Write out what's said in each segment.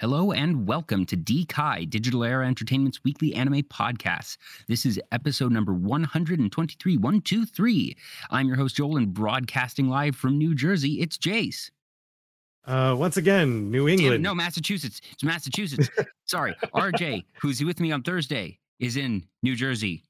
Hello and welcome to D Kai, Digital Era Entertainment's weekly anime podcast. This is episode number 123, 123. I'm your host, Joel, and broadcasting live from New Jersey, it's Jace. Uh, once again, New Damn England. no, Massachusetts. It's Massachusetts. Sorry. RJ, who's with me on Thursday, is in New Jersey.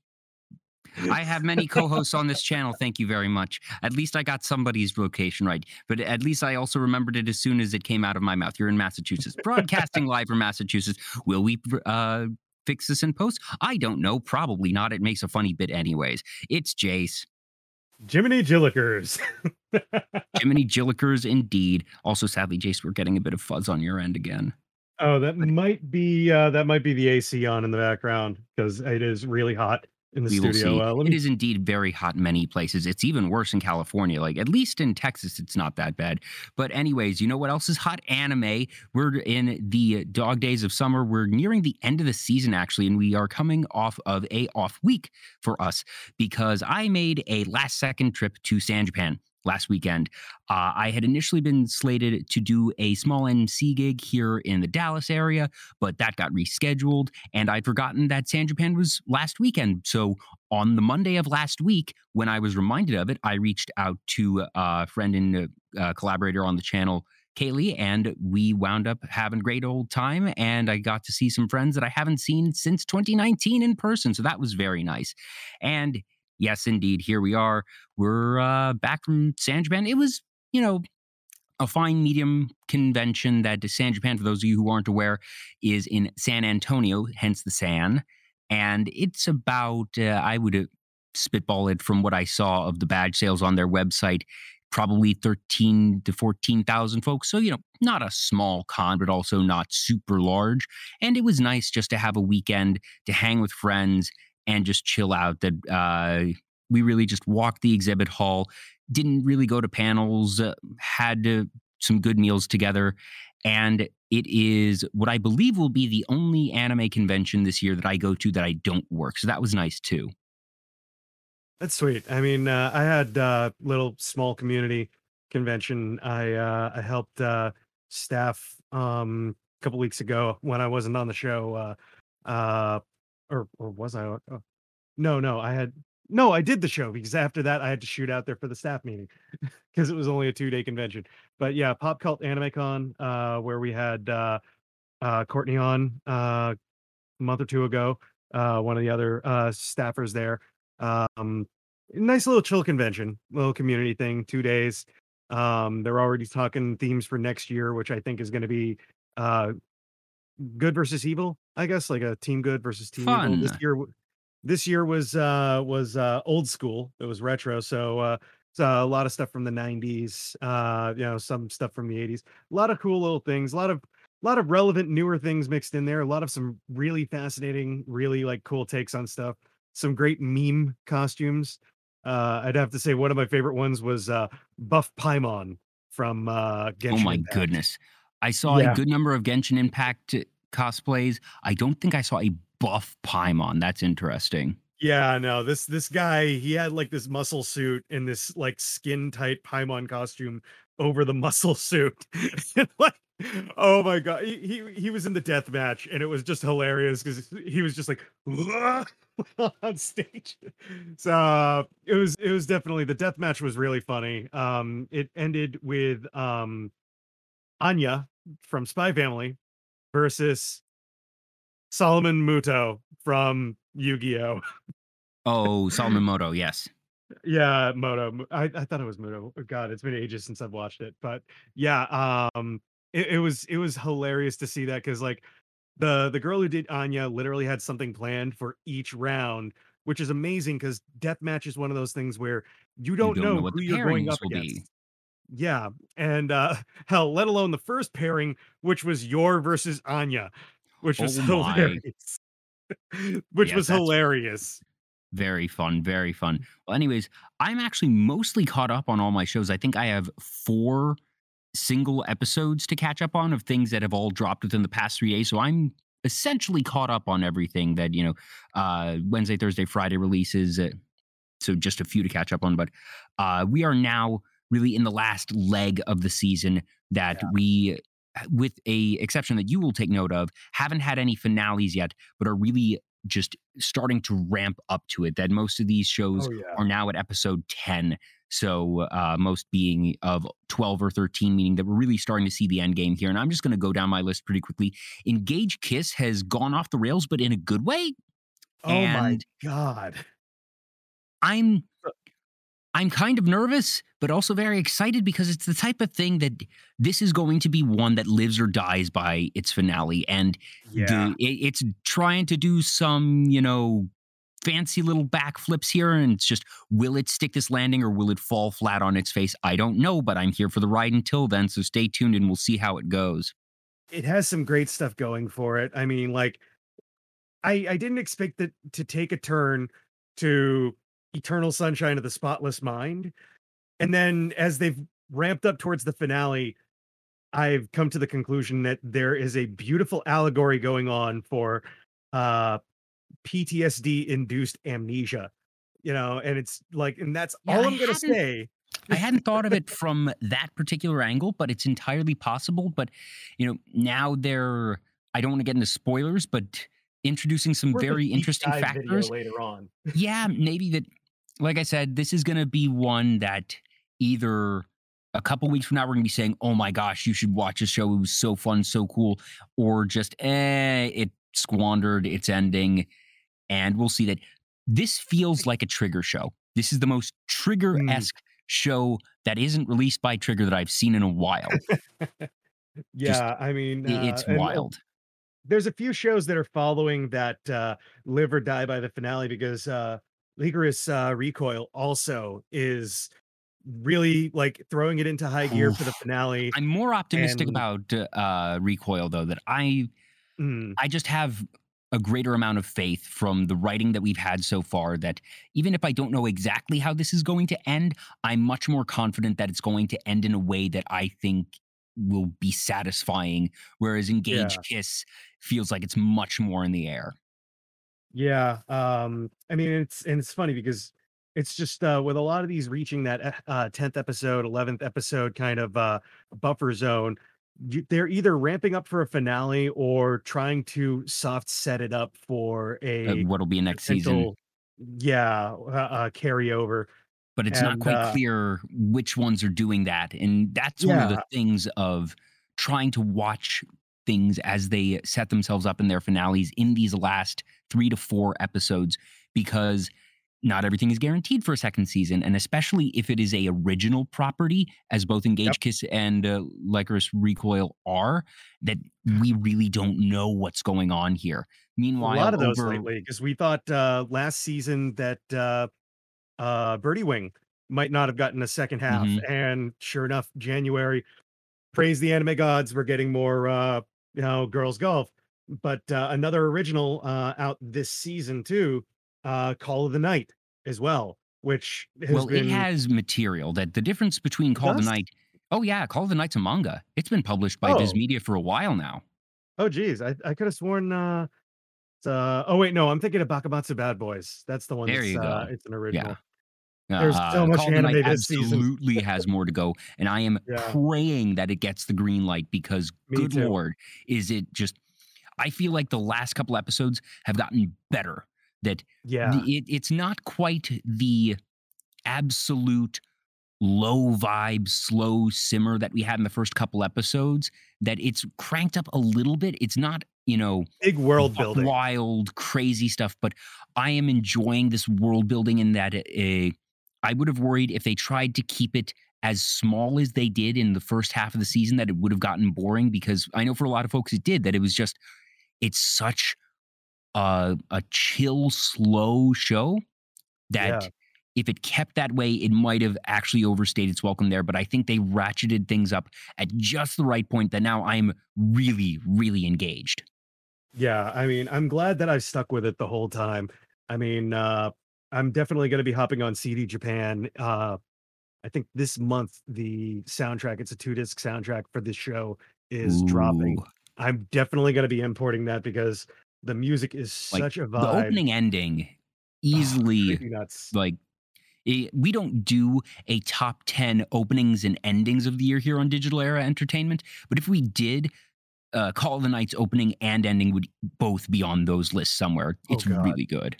I have many co-hosts on this channel. Thank you very much. At least I got somebody's location right, but at least I also remembered it as soon as it came out of my mouth. You're in Massachusetts, broadcasting live from Massachusetts. Will we uh, fix this in post? I don't know. Probably not. It makes a funny bit, anyways. It's Jace. Jiminy Jillikers. Jiminy Jillikers, indeed. Also, sadly, Jace, we're getting a bit of fuzz on your end again. oh, that might be uh, that might be the AC on in the background because it is really hot in the we will see. Uh, let me, is indeed very hot in many places. It's even worse in California. Like at least in Texas, it's not that bad. But anyways, you know what else is hot? Anime. We're in the dog days of summer. We're nearing the end of the season actually, and we are coming off of a off week for us because I made a last second trip to San Japan last weekend. Uh, I had initially been slated to do a small MC gig here in the Dallas area, but that got rescheduled, and I'd forgotten that San Japan was last weekend. So on the Monday of last week, when I was reminded of it, I reached out to a friend and uh, collaborator on the channel, Kaylee, and we wound up having a great old time. And I got to see some friends that I haven't seen since 2019 in person. So that was very nice. And yes, indeed, here we are. We're uh, back from San Japan. It was, you know, a fine medium convention that San Japan, for those of you who aren't aware, is in San Antonio, hence the San. And it's about, uh, I would uh, spitball it from what I saw of the badge sales on their website, probably 13 to 14,000 folks. So, you know, not a small con, but also not super large. And it was nice just to have a weekend to hang with friends and just chill out. That uh, we really just walked the exhibit hall, didn't really go to panels, uh, had uh, some good meals together. And it is what I believe will be the only anime convention this year that I go to that I don't work. So that was nice too. that's sweet. I mean, uh, I had uh, little small community convention. I uh, I helped uh, staff um, a couple weeks ago when I wasn't on the show. Or or was I? Oh, no, no, I had no. I did the show because after that I had to shoot out there for the staff meeting because it was only a two day convention. But yeah, Pop Cult Anime Con, uh, where we had uh, uh, Courtney on uh, a month or two ago. Uh, one of the other uh, staffers there. Um, nice little chill convention, little community thing, two days. Um, they're already talking themes for next year, which I think is going to be uh, good versus evil. I guess like a team good versus team evil. This year, this year was uh, was uh, old school. It was retro, so uh, it's uh, a lot of stuff from the '90s. Uh, you know, some stuff from the '80s. A lot of cool little things. A lot of a lot of relevant newer things mixed in there. A lot of some really fascinating, really like cool takes on stuff. Some great meme costumes. Uh, I'd have to say one of my favorite ones was uh, Buff Paimon from uh, Genshin oh my Impact. goodness. I saw Yeah. a good number of Genshin Impact cosplays. I don't think I saw a buff Paimon. That's interesting. Yeah, no, this this guy, he had like this muscle suit and this like skin tight Paimon costume over the muscle suit. Like, oh my god, he, he he was in the death match and it was just hilarious because he was just like on stage. So it was it was definitely the death match was really funny. Um, it ended with um Anya from Spy Family versus Solomon Muto from Yu-Gi-Oh. Oh, Solomon Moto, yes. Yeah, Moto. I, I thought it was Moto. Oh, God, it's been ages since I've watched it. But yeah, um, it, it was it was hilarious to see that because like the the girl who did Anya literally had something planned for each round, which is amazing because deathmatch is one of those things where you don't, don't know, know who you're going up will be. Yeah, and uh hell, let alone the first pairing, which was your versus Anya, which was Oh hilarious. which Yes, was hilarious. Very fun, very fun. Well, anyways, I'm actually mostly caught up on all my shows. I think I have four single episodes to catch up on of things that have all dropped within the past three days. So I'm essentially caught up on everything that, you know, uh Wednesday, Thursday, Friday releases. Uh, so just a few to catch up on. But uh, we are now really in the last leg of the season that Yeah. we with a exception that you will take note of haven't had any finales yet but are really just starting to ramp up to it that most of these shows Oh yeah. are now at episode 10 so uh, most being of 12 or 13 meaning that we're really starting to see the end game here and i'm just going to go down my list pretty quickly engage kiss has gone off the rails but in a good way Oh my god. i'm i'm kind of nervous but also very excited because it's the type of thing that this is going to be one that lives or dies by its finale and Yeah. the, it, it's trying to do some you know fancy little backflips here and it's just will it stick this landing or will it fall flat on its face i don't know but i'm here for the ride until then so stay tuned and we'll see how it goes it has some great stuff going for it. I mean, like I I didn't expect it to take a turn to Eternal Sunshine of the Spotless Mind. And then as they've ramped up towards the finale, I've come to the conclusion that there is a beautiful allegory going on for uh PTSD induced amnesia. You know, and it's like and that's Yeah, all I'm going to say. I hadn't thought of it from that particular angle, but it's entirely possible. But you know, now they're I don't want to get into spoilers, but introducing some a very interesting factors. later on. Yeah, maybe that like I said, this is gonna be one that either a couple weeks from now we're gonna be saying, Oh my gosh, you should watch this show. It was so fun, so cool, or just eh, it squandered its ending. And we'll see that this feels like a trigger show. This is the most trigger-esque show that isn't released by Trigger that I've seen in a while. Yeah, I mean, I- it's uh, and, uh, wild. there's a few shows that are following that uh, live or die by the finale because uh, Lycoris uh, Recoil also is really like throwing it into high gear for the finale. I'm more optimistic and- about uh, Recoil though. That I Mm, I just have a greater amount of faith from the writing that we've had so far that even if I don't know exactly how this is going to end, I'm much more confident that it's going to end in a way that I think will be satisfying. Whereas Engage Kiss feels like it's much more in the air. Yeah, um, I mean it's and it's funny because it's just uh, with a lot of these reaching that uh, 10th episode, 11th episode kind of uh, buffer zone. You, they're either ramping up for a finale or trying to soft set it up for a what'll be next season, yeah, uh, uh, carryover. but it's not quite uh, clear which ones are doing that. And that's one of the things of trying to watch things as they set themselves up in their finales in these last three to four episodes because not everything is guaranteed for a second season and especially if it is a original property as both engage Yep. kiss and uh, Lycoris recoil are that we really don't know what's going on here meanwhile a lot of those over- lately because we thought uh last season that uh uh birdie wing might not have gotten a second half Mhm. and sure enough january praise the anime gods we're getting more uh you know girls golf but uh, another original uh out this season too uh call of the night as well which has well been it has material that the difference between call of the night oh yeah call of the night's a manga it's been published by viz Oh. media for a while now oh geez i, I could have sworn uh it's, uh oh wait no i'm thinking of bakamatsu bad boys that's the one There that's you uh go. it's an original Yeah. There's so much Call of the Night season. absolutely has more to go and i am Yeah. praying that it gets the green light because Me good too. lord is it just i feel like the last couple episodes have gotten better that yeah the- it, it's not quite the absolute low vibe slow simmer that we had in the first couple episodes that it's cranked up a little bit it's not you know big world building wild crazy stuff but i am enjoying this world building in that uh, i would have worried if they tried to keep it as small as they did in the first half of the season that it would have gotten boring because i know for a lot of folks it did that it was just it's such a, a chill slow show that Yeah. if it kept that way it might have actually overstayed its welcome there but i think they ratcheted things up at just the right point that now i'm really really engaged Yeah, I mean, I'm glad that I've stuck with it the whole time. I mean, uh, I'm definitely going to be hopping on CD Japan. Uh, I think this month the soundtrack, it's a two disc soundtrack for this show, is dropping. I'm definitely going to be importing that because the music is Like, such a vibe. the opening ending Oh, easily nuts. like Eh, we don't do a top 10 openings and endings of the year here on Digital Era Entertainment, but if we did, uh, Call of the Night's opening and ending would both be on those lists somewhere. Oh It's god. really good.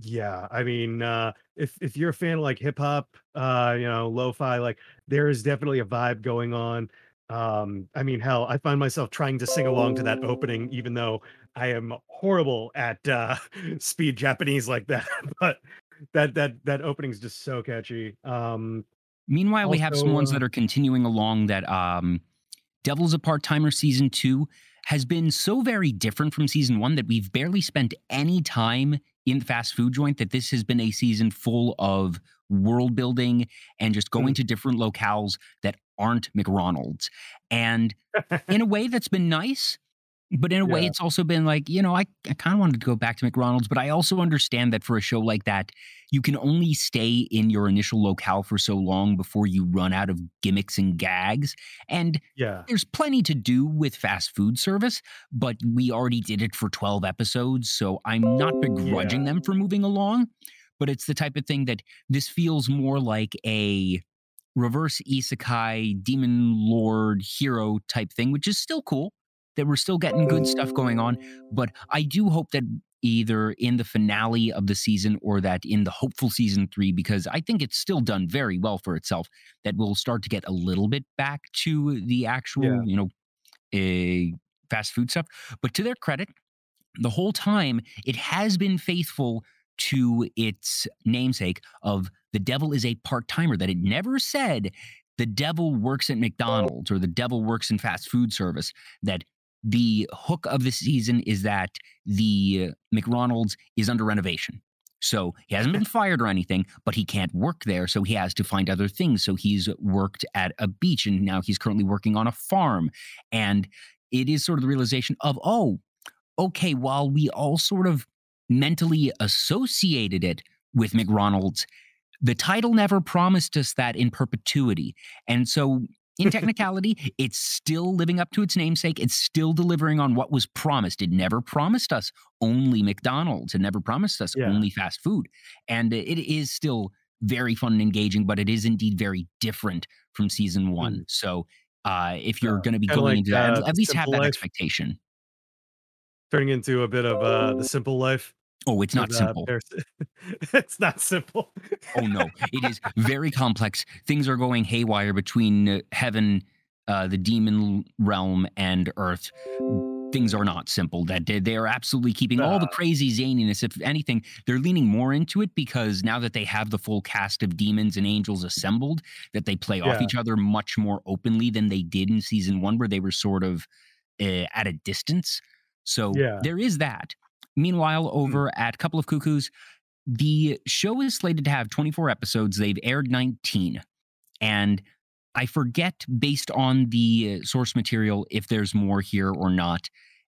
Yeah, I mean, uh, if if you're a fan of like hip hop, uh, you know, lo-fi, like there is definitely a vibe going on. Um, I mean, hell, I find myself trying to sing along to that opening, even though I am horrible at uh, speed Japanese like that. But that that that opening is just so catchy. Um, Meanwhile, we have some ones uh, that are continuing along that um, Devil's a Part Timer season two has been so very different from season one that we've barely spent any time in the fast food joint. That this has been a season full of world building and just going mm, to different locales that aren't McDonald's. And in a way, that's been nice. But in a way, it's also been like, you know, I, I kind of wanted to go back to McDonald's, but I also understand that for a show like that, you can only stay in your initial locale for so long before you run out of gimmicks and gags. And yeah, there's plenty to do with fast food service, but we already did it for 12 episodes. So I'm not begrudging yeah, them for moving along, but it's the type of thing that this feels more like a reverse isekai demon lord hero type thing, which is still cool that we're still getting good oh. stuff going on. But I do hope that either in the finale of the season or that in the hopeful season three, because I think it's still done very well for itself, that we'll start to get a little bit back to the actual, yeah, you know, a fast food stuff. But to their credit, the whole time it has been faithful to its namesake of the devil is a part-timer that it never said the devil works at oh. McDonald's or the devil works in fast food service that the hook of the season is that the McDonald's is under renovation. So he hasn't been fired or anything, but he can't work there. So he has to find other things. So he's worked at a beach and now he's currently working on a farm. And it is sort of the realization of, oh, okay, while we all sort of mentally associated it with McDonald's, the title never promised us that in perpetuity. And so, in technicality, it's still living up to its namesake. It's still delivering on what was promised. It never promised us only McDonald's, it never promised us yeah. only fast food. And it is still very fun and engaging, but it is indeed very different from season one. Mm, So, uh, if you're yeah. going to be going like into that, uh, at least have that life, expectation. turning into a bit of uh the simple life Oh, it's not uh, simple. it's not simple. Oh no, it is very complex. Things are going haywire between uh, heaven, uh, the demon realm, and earth. Things are not simple. That they, they are absolutely keeping all the Uh, crazy zaniness. If anything, they're leaning more into it because now that they have the full cast of demons and angels assembled, that they play off each other much more openly than they did in season one, where they were sort of uh, at a distance. So Yeah. there is that. Meanwhile, Mm, over at Couple of Cuckoos, the show is slated to have 24 episodes. They've aired 19. And I forget based on the uh, source material if there's more here or not.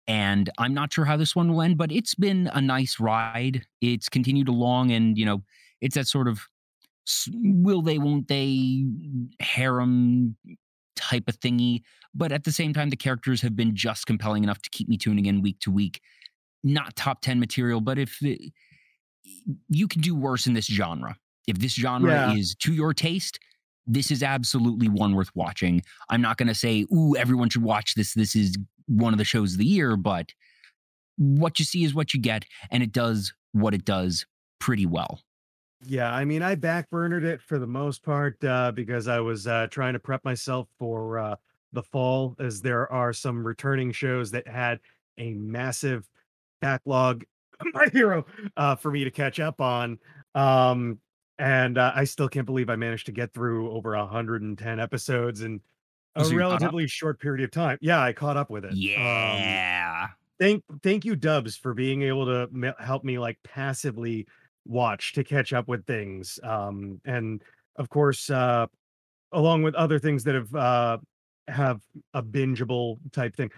And I'm not sure how this one will end, but it's been a nice ride. It's continued along, and, you know, it's that sort of will they, won't they harem type of thingy. But at the same time, the characters have been just compelling enough to keep me tuning in week to week. Not top 10 material, but if it, you can do worse in this genre. If this genre Yeah. is to your taste, this is absolutely one worth watching. I'm not going to say, ooh, everyone should watch this. This is one of the shows of the year, but what you see is what you get, and it does what it does pretty well. Yeah, I mean, I backburnered it for the most part uh, because I was uh, trying to prep myself for uh, the fall, as there are some returning shows that had a massive backlog. My hero uh, for me to catch up on, um, and uh, I still can't believe I managed to get through over 110 episodes in a so you're caught up? relatively short period of time. Yeah, I caught up with it. Um, Yeah. thank thank you dubs for being able to me- help me like passively watch to catch up with things um and of course uh along with other things that have uh have a bingeable type thing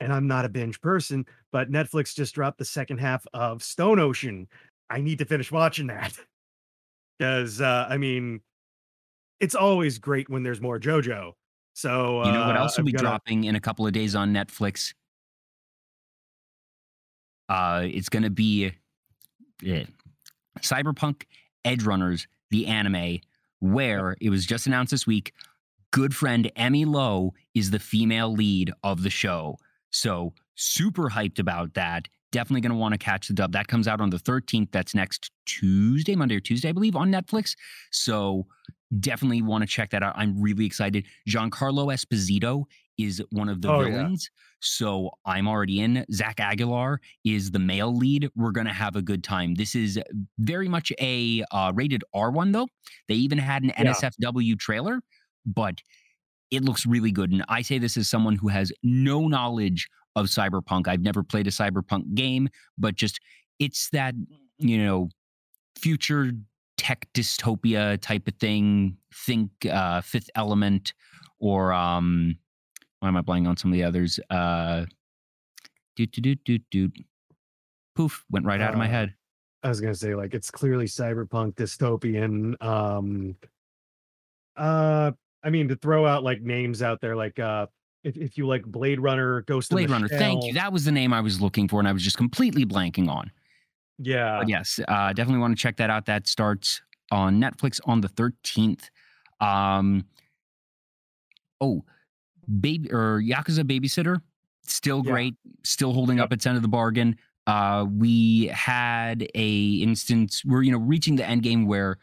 and i'm not a binge person but netflix just dropped the second half of stone ocean i need to finish watching that because uh i mean it's always great when there's more jojo so You know what uh else will be to dropping in a couple of days on Netflix? Uh, it's going to be eh, Cyberpunk Edge Runners the anime, where it was just announced this week. Good friend Emi Lo is the female lead of the show. So super hyped about that. Definitely going to want to catch the dub. That comes out on the 13th. That's next Tuesday, Monday or Tuesday, I believe, on Netflix. So definitely want to check that out. I'm really excited. Giancarlo Esposito is one of the Oh, yeah. villains. So I'm already in. Zach Aguilar is the male lead. We're going to have a good time. This is very much a uh, rated R one, though. They even had an Yeah. NSFW trailer, but it looks really good. And I say this as someone who has no knowledge of cyberpunk. I've never played a cyberpunk game, but just it's that, you know, future tech dystopia type of thing. Think uh Fifth Element or um why am I blanking on some of the others? Uh doot doot doot doot doot. Poof, went right out of my Uh, head. I was gonna say like it's clearly cyberpunk dystopian. Um uh I mean to throw out like names out there like uh if, if you like Blade Runner, Ghost Blade in the Runner. Thank you. That was the name I was looking for, and I was just completely blanking on. Yeah. But yes, uh, definitely want to check that out. That starts on Netflix on the 13th. Um, oh, baby or Yakuza Babysitter, still Yeah. great, still holding Yep. up its end of the bargain. Uh, we had a instance where you know reaching the end game where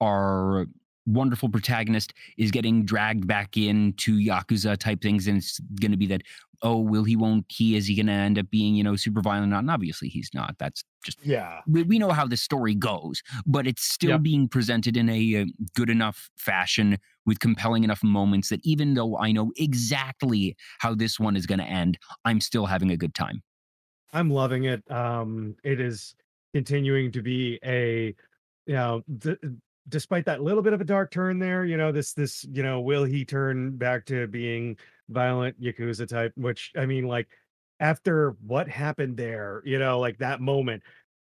our wonderful protagonist is getting dragged back into yakuza type things and it's going to be that oh will he won't he is he going to end up being you know super violent or not and obviously he's not that's just Yeah. we, we know how the story goes, but it's still Yep. being presented in a uh, good enough fashion with compelling enough moments that even though I know exactly how this one is going to end, I'm still having a good time. I'm loving it. Um, it is continuing to be a, you know, d- despite that little bit of a dark turn there, you know, this, this, you know, will he turn back to being violent Yakuza type, which I mean, like, after what happened there, you know, like that moment,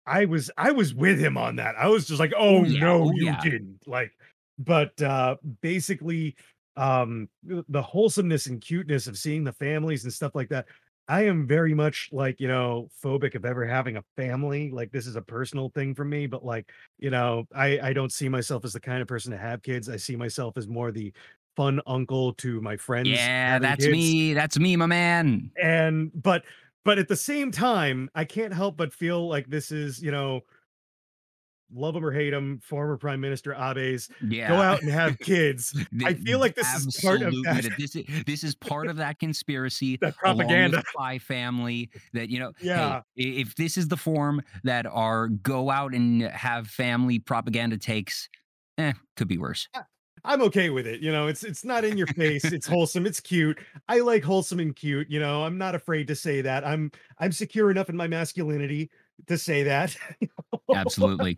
I was, I was with him on that. I was just like, oh, yeah, no, oh, you yeah. didn't. Like, but uh basically, um, the wholesomeness and cuteness of seeing the families and stuff like that I am very much like, you know, phobic of ever having a family. Like this is a personal thing for me, but like, you know, I I don't see myself as the kind of person to have kids. I see myself as more the fun uncle to my friends. Yeah, that's kids. me. That's me, my man. And but but at the same time, I can't help but feel like this is, you know, love him or hate him, former Prime Minister Abe's Yeah. go out and have kids. I feel like this is part of that- This is, this is part of that conspiracy. That propaganda. Spy family. That you know, Yeah. hey, if this is the form that our go out and have family propaganda takes, eh, could be worse. I'm okay with it. You know, it's it's not in your face. It's wholesome. It's cute. I like wholesome and cute. You know, I'm not afraid to say that. I'm I'm secure enough in my masculinity to say that. Absolutely.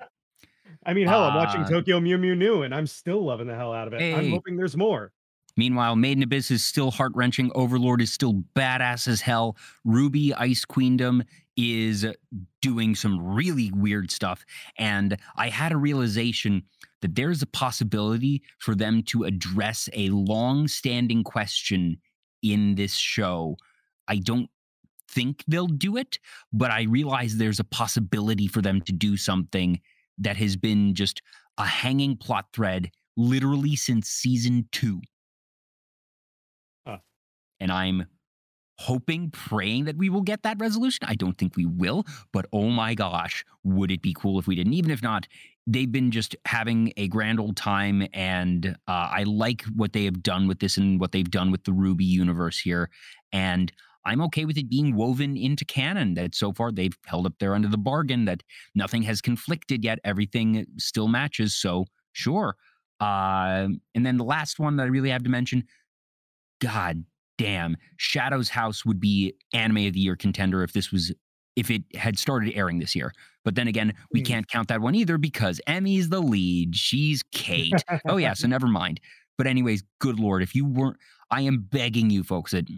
I mean, hell, I'm watching Uh, Tokyo Mew Mew New, and I'm still loving the hell out of it. I'm hoping there's more. Meanwhile, Made in Abyss is still heart wrenching. Overlord is still badass as hell. RWBY Ice Queendom is doing some really weird stuff. And I had a realization that there's a possibility for them to address a long standing question in this show. I don't think they'll do it, but I realize there's a possibility for them to do something that has been just a hanging plot thread literally since season two and I'm hoping, praying that we will get that resolution. I don't think we will, but oh my gosh, would it be cool if we didn't? Even if not, they've been just having a grand old time, and uh, I like what they have done with this and what they've done with the RWBY universe here, and. I'm okay with it being woven into canon that so far they've held up their end of the bargain, that nothing has conflicted yet. Everything still matches. So, sure. Uh, and then the last one that I really have to mention God damn, Shadow's House would be anime of the year contender if this was if it had started airing this year. But then again, we Hmm. can't count that one either because Emi's the lead. She's Kate. oh yeah, so never mind. But anyways, good lord, if you weren't I am begging you folks that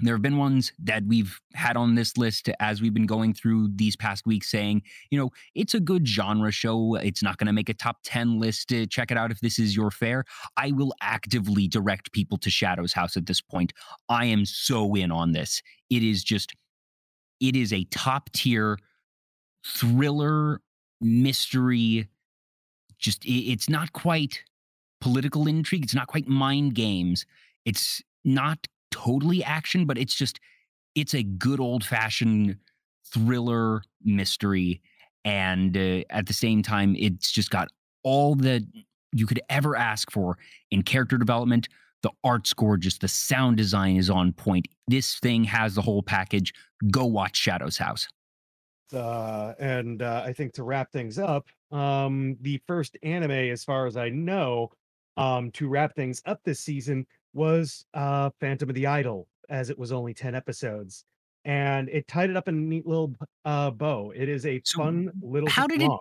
there have been ones that we've had on this list as we've been going through these past weeks saying, you know, it's a good genre show. It's not going to make a top 10 list. Uh, check it out if this is your fare. I will actively direct people to Shadow's House at this point. I am so in on this. It is just, it is a top tier thriller mystery just it's not quite political intrigue, it's not quite mind games, it's not totally action, but it's just it's a good old-fashioned thriller mystery, and, uh, at the same time, it's just got all that you could ever ask for in character development, the art's gorgeous, the sound design is on point. This thing has the whole package. Go watch Shadow's House. Uh, and, uh, I think to wrap things up, um, the first anime, as far as I know, um, to wrap things up this season was, uh, Phantom of the Idol, as it was only 10 episodes, and it tied it up in a neat little uh, bow. It is a So, fun little how did it.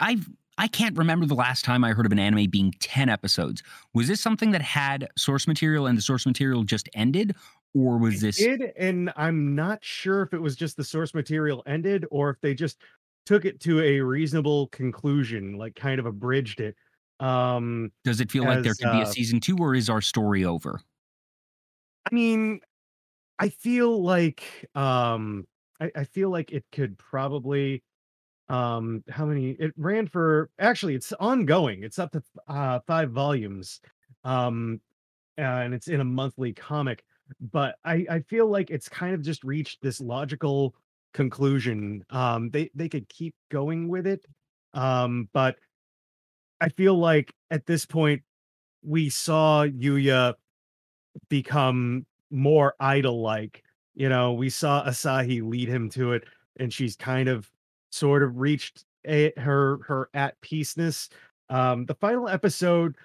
I've I can't remember the last time I heard of an anime being 10 episodes. Was this something that had source material and the source material just ended, or was It this did, and I'm not sure if it was just the source material ended or if they just took it to a reasonable conclusion, like, kind of abridged it, um, Does it feel like there as, could be a uh season 2, or is our story over? I mean, I feel like, um, I I feel like it could probably, um how many it ran for actually, it's ongoing, it's up to uh, 5 volumes, um, and it's in a monthly comic, but I I feel like it's kind of just reached this logical conclusion, um, they they could keep going with it, um, but I feel like at this point, we saw Yuya become more idol-like, you know, we saw Asahi lead him to it, and she's kind of sort of reached a her her at peace-ness, um, the final episode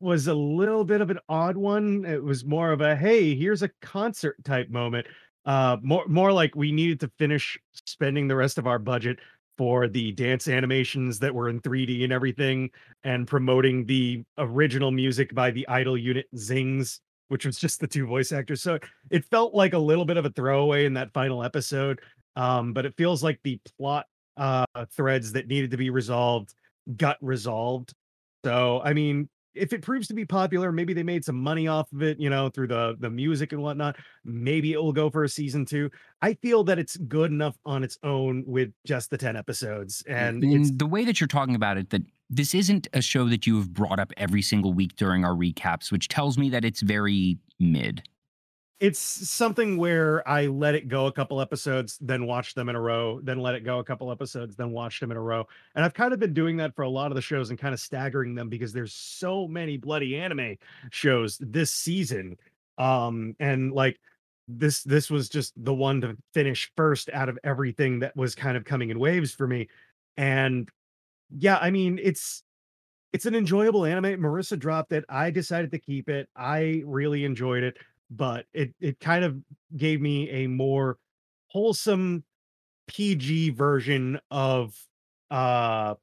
was a little bit of an odd one, it was more of a, "Hey, here's a concert type moment," uh, more more like we needed to finish spending the rest of our budget for the dance animations that were in 3D and everything, and promoting the original music by the idol unit ZINGS, which was just the 2 voice actors, so it felt like a little bit of a throwaway in that final episode, um, but it feels like the plot, uh, threads that needed to be resolved got resolved. So, I mean, if it proves to be popular, maybe they made some money off of it, you know, through the the music and whatnot, maybe it will go for a season 2. I feel that it's good enough on its own with just the 10 episodes, and it's mm, the way that you're talking about it, that this isn't a show that you have brought up every single week during our recaps, which tells me that it's very mid. It's something where I let it go a couple episodes, then watch them in a row, then let it go a couple episodes, then watch them in a row, and I've kind of been doing that for a lot of the shows and kinda staggering them because there's so many bloody anime shows this season, um, and, like, this this was just the one to finish first out of everything that was kind of coming in waves for me, and, yeah, I mean, it's it's an enjoyable anime, Marissa dropped it, I decided to keep it, I really enjoyed it, but it it kind of gave me a more wholesome PG version of, uh,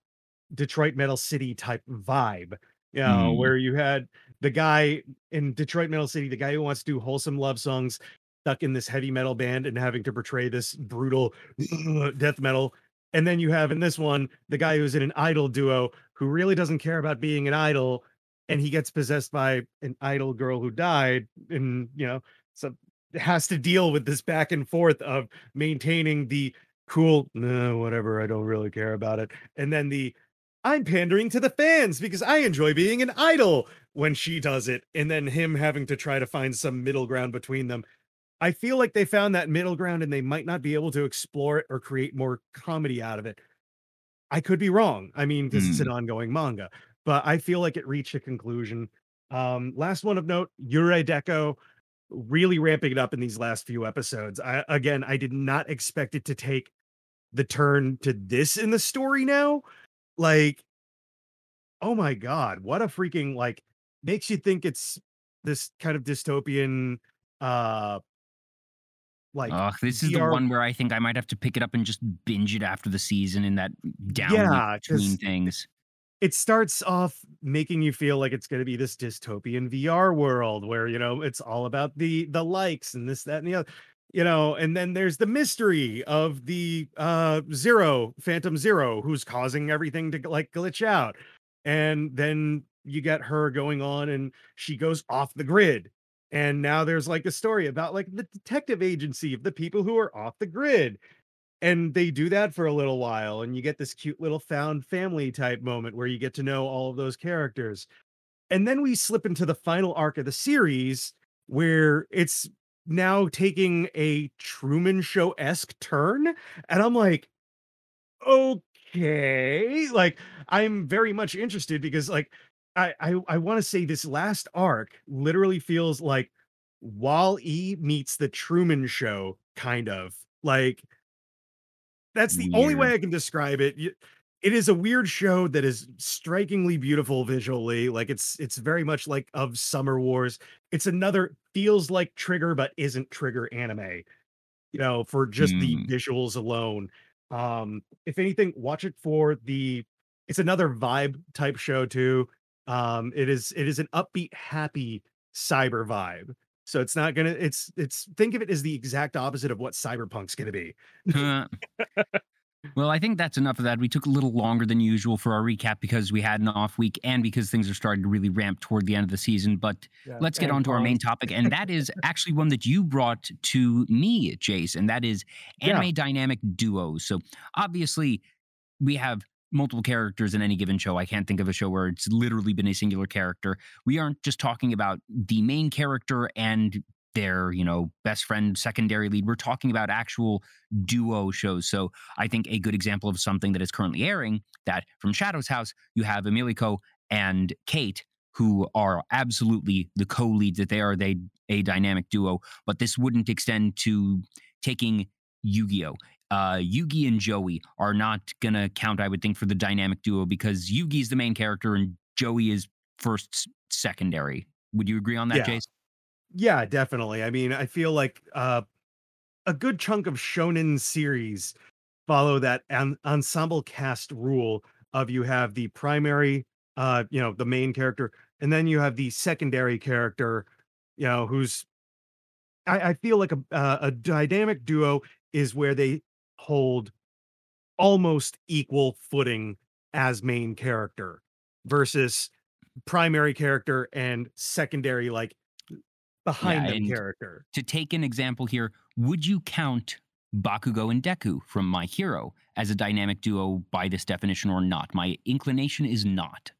Detroit Metal City type vibe, you know, Mm. where you had the guy in Detroit Metal City, the guy who wants to do wholesome love songs, stuck in this heavy metal band and having to portray this brutal death metal, and then you have in this one, the guy who's in an idol duo who really doesn't care about being an idol, and he gets possessed by an idol girl who died, and, you know, so has to deal with this back and forth of maintaining the cool, "No, whatever, I don't really care about it," and then the, "I'm pandering to the fans because I enjoy being an idol," when she does it, and then him having to try to find some middle ground between them. I feel like they found that middle ground, and they might not be able to explore it or create more comedy out of it. I could be wrong, I mean, 'cause is an Mm. ongoing manga, but I feel like it reached a conclusion. Um, last one of note, Yurei Deco really ramping it up in these last few episodes. I again, I did not expect it to take the turn to this in the story now, like oh my god, what a freaking, like makes you think it's this kind of dystopian, uh like, Ugh, this is the one where I think I might have to pick it up and just binge it after the season in that down Yeah, between things. It starts off making you feel like it's gonna be this dystopian VR world where, you know, it's all about the the likes and this, that, and the other you know, and then there's the mystery of the, uh, Zero, Phantom Zero, who's causing everything to, like, glitch out, and then you get her going on, and she goes off the grid, and now there's, like, a story about, like, the detective agency of the people who are off the grid. And they do that for a little while, and you get this cute little found family type moment where you get to know all of those characters. And then we slip into the final arc of the series where it's now taking a Truman Show-esque turn, and I'm like, "Okay." Like, I'm very much interested because, like, I I I wanna say this last arc literally feels like Wall-E meets The Truman Show, kind of. Like that's the only way I can describe it. It is a weird show that is strikingly beautiful visually, like, it's it's very much like of Summer Wars. It's another feels like Trigger, but isn't Trigger anime, you know, for just the Mm. visuals alone. Um, if anything, watch it for the it's another vibe type show too. Um, it is it is an upbeat, happy cyber vibe. So it's not gonna it's it's think of it as the exact opposite of what Cyberpunk's gonna be. Well, I think that's enough of that. We took a little longer than usual for our recap because we had an off week and because things are starting to really ramp toward the end of the season. But Yeah, let's get on to our main topic. And that is actually one that you brought to me, Jace, and that is Yeah. anime dynamic duos. So obviously, we have multiple characters in any given show. I can't think of a show where it's literally been a singular character. We aren't just talking about the main character and their, you know, best friend, secondary lead. We're talking about actual duo shows. So I think a good example of something that is currently airing that from Shadow's House, you have Emilico and Kate, who are absolutely the co-leads, that they are they a dynamic duo, but this wouldn't extend to taking Yu-Gi-Oh! Uh, Yugi and Joey are not gonna count, I would think, for the dynamic duo because Yugi's the main character and Joey is first secondary. Would you agree on that, Yeah. Jace? Yeah, definitely. I mean, I feel like, uh, a good chunk of shonen series follow that en ensemble cast rule of you have the primary, uh, you know, the main character, and then you have the secondary character, you know, who's I I feel like a uh, a dynamic duo is where they hold almost equal footing as main character versus primary character and secondary, like, Yeah, behind them and character. to take an example here, would you count Bakugo and Deku from My Hero as a dynamic duo by this definition or not? My inclination is not,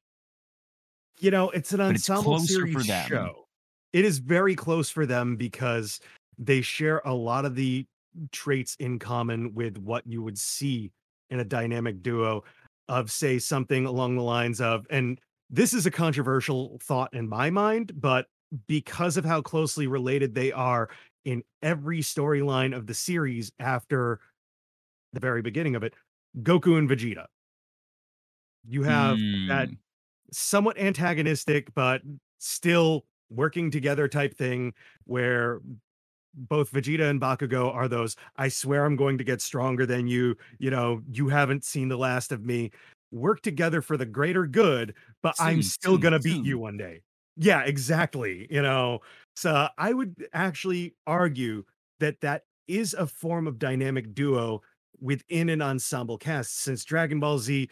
You know, it's an but it's ensemble series for them. show. It is very close for them because they share a lot of the traits in common with what you would see in a dynamic duo of, say, something along the lines of and this is a controversial thought in my mind, but because of how closely related they are in every storyline of the series after the very beginning of it, Goku and Vegeta. You have that Mm, somewhat antagonistic, but still working together type thing where both Vegeta and Bakugo are those, I swear I'm going to get stronger than you, you know, you haven't seen the last of me. Work together for the greater good, but I'm still soon, gonna beat you one day. Yeah, exactly. You know, so I would actually argue that that is a form of dynamic duo within an ensemble cast since Dragon Ball Z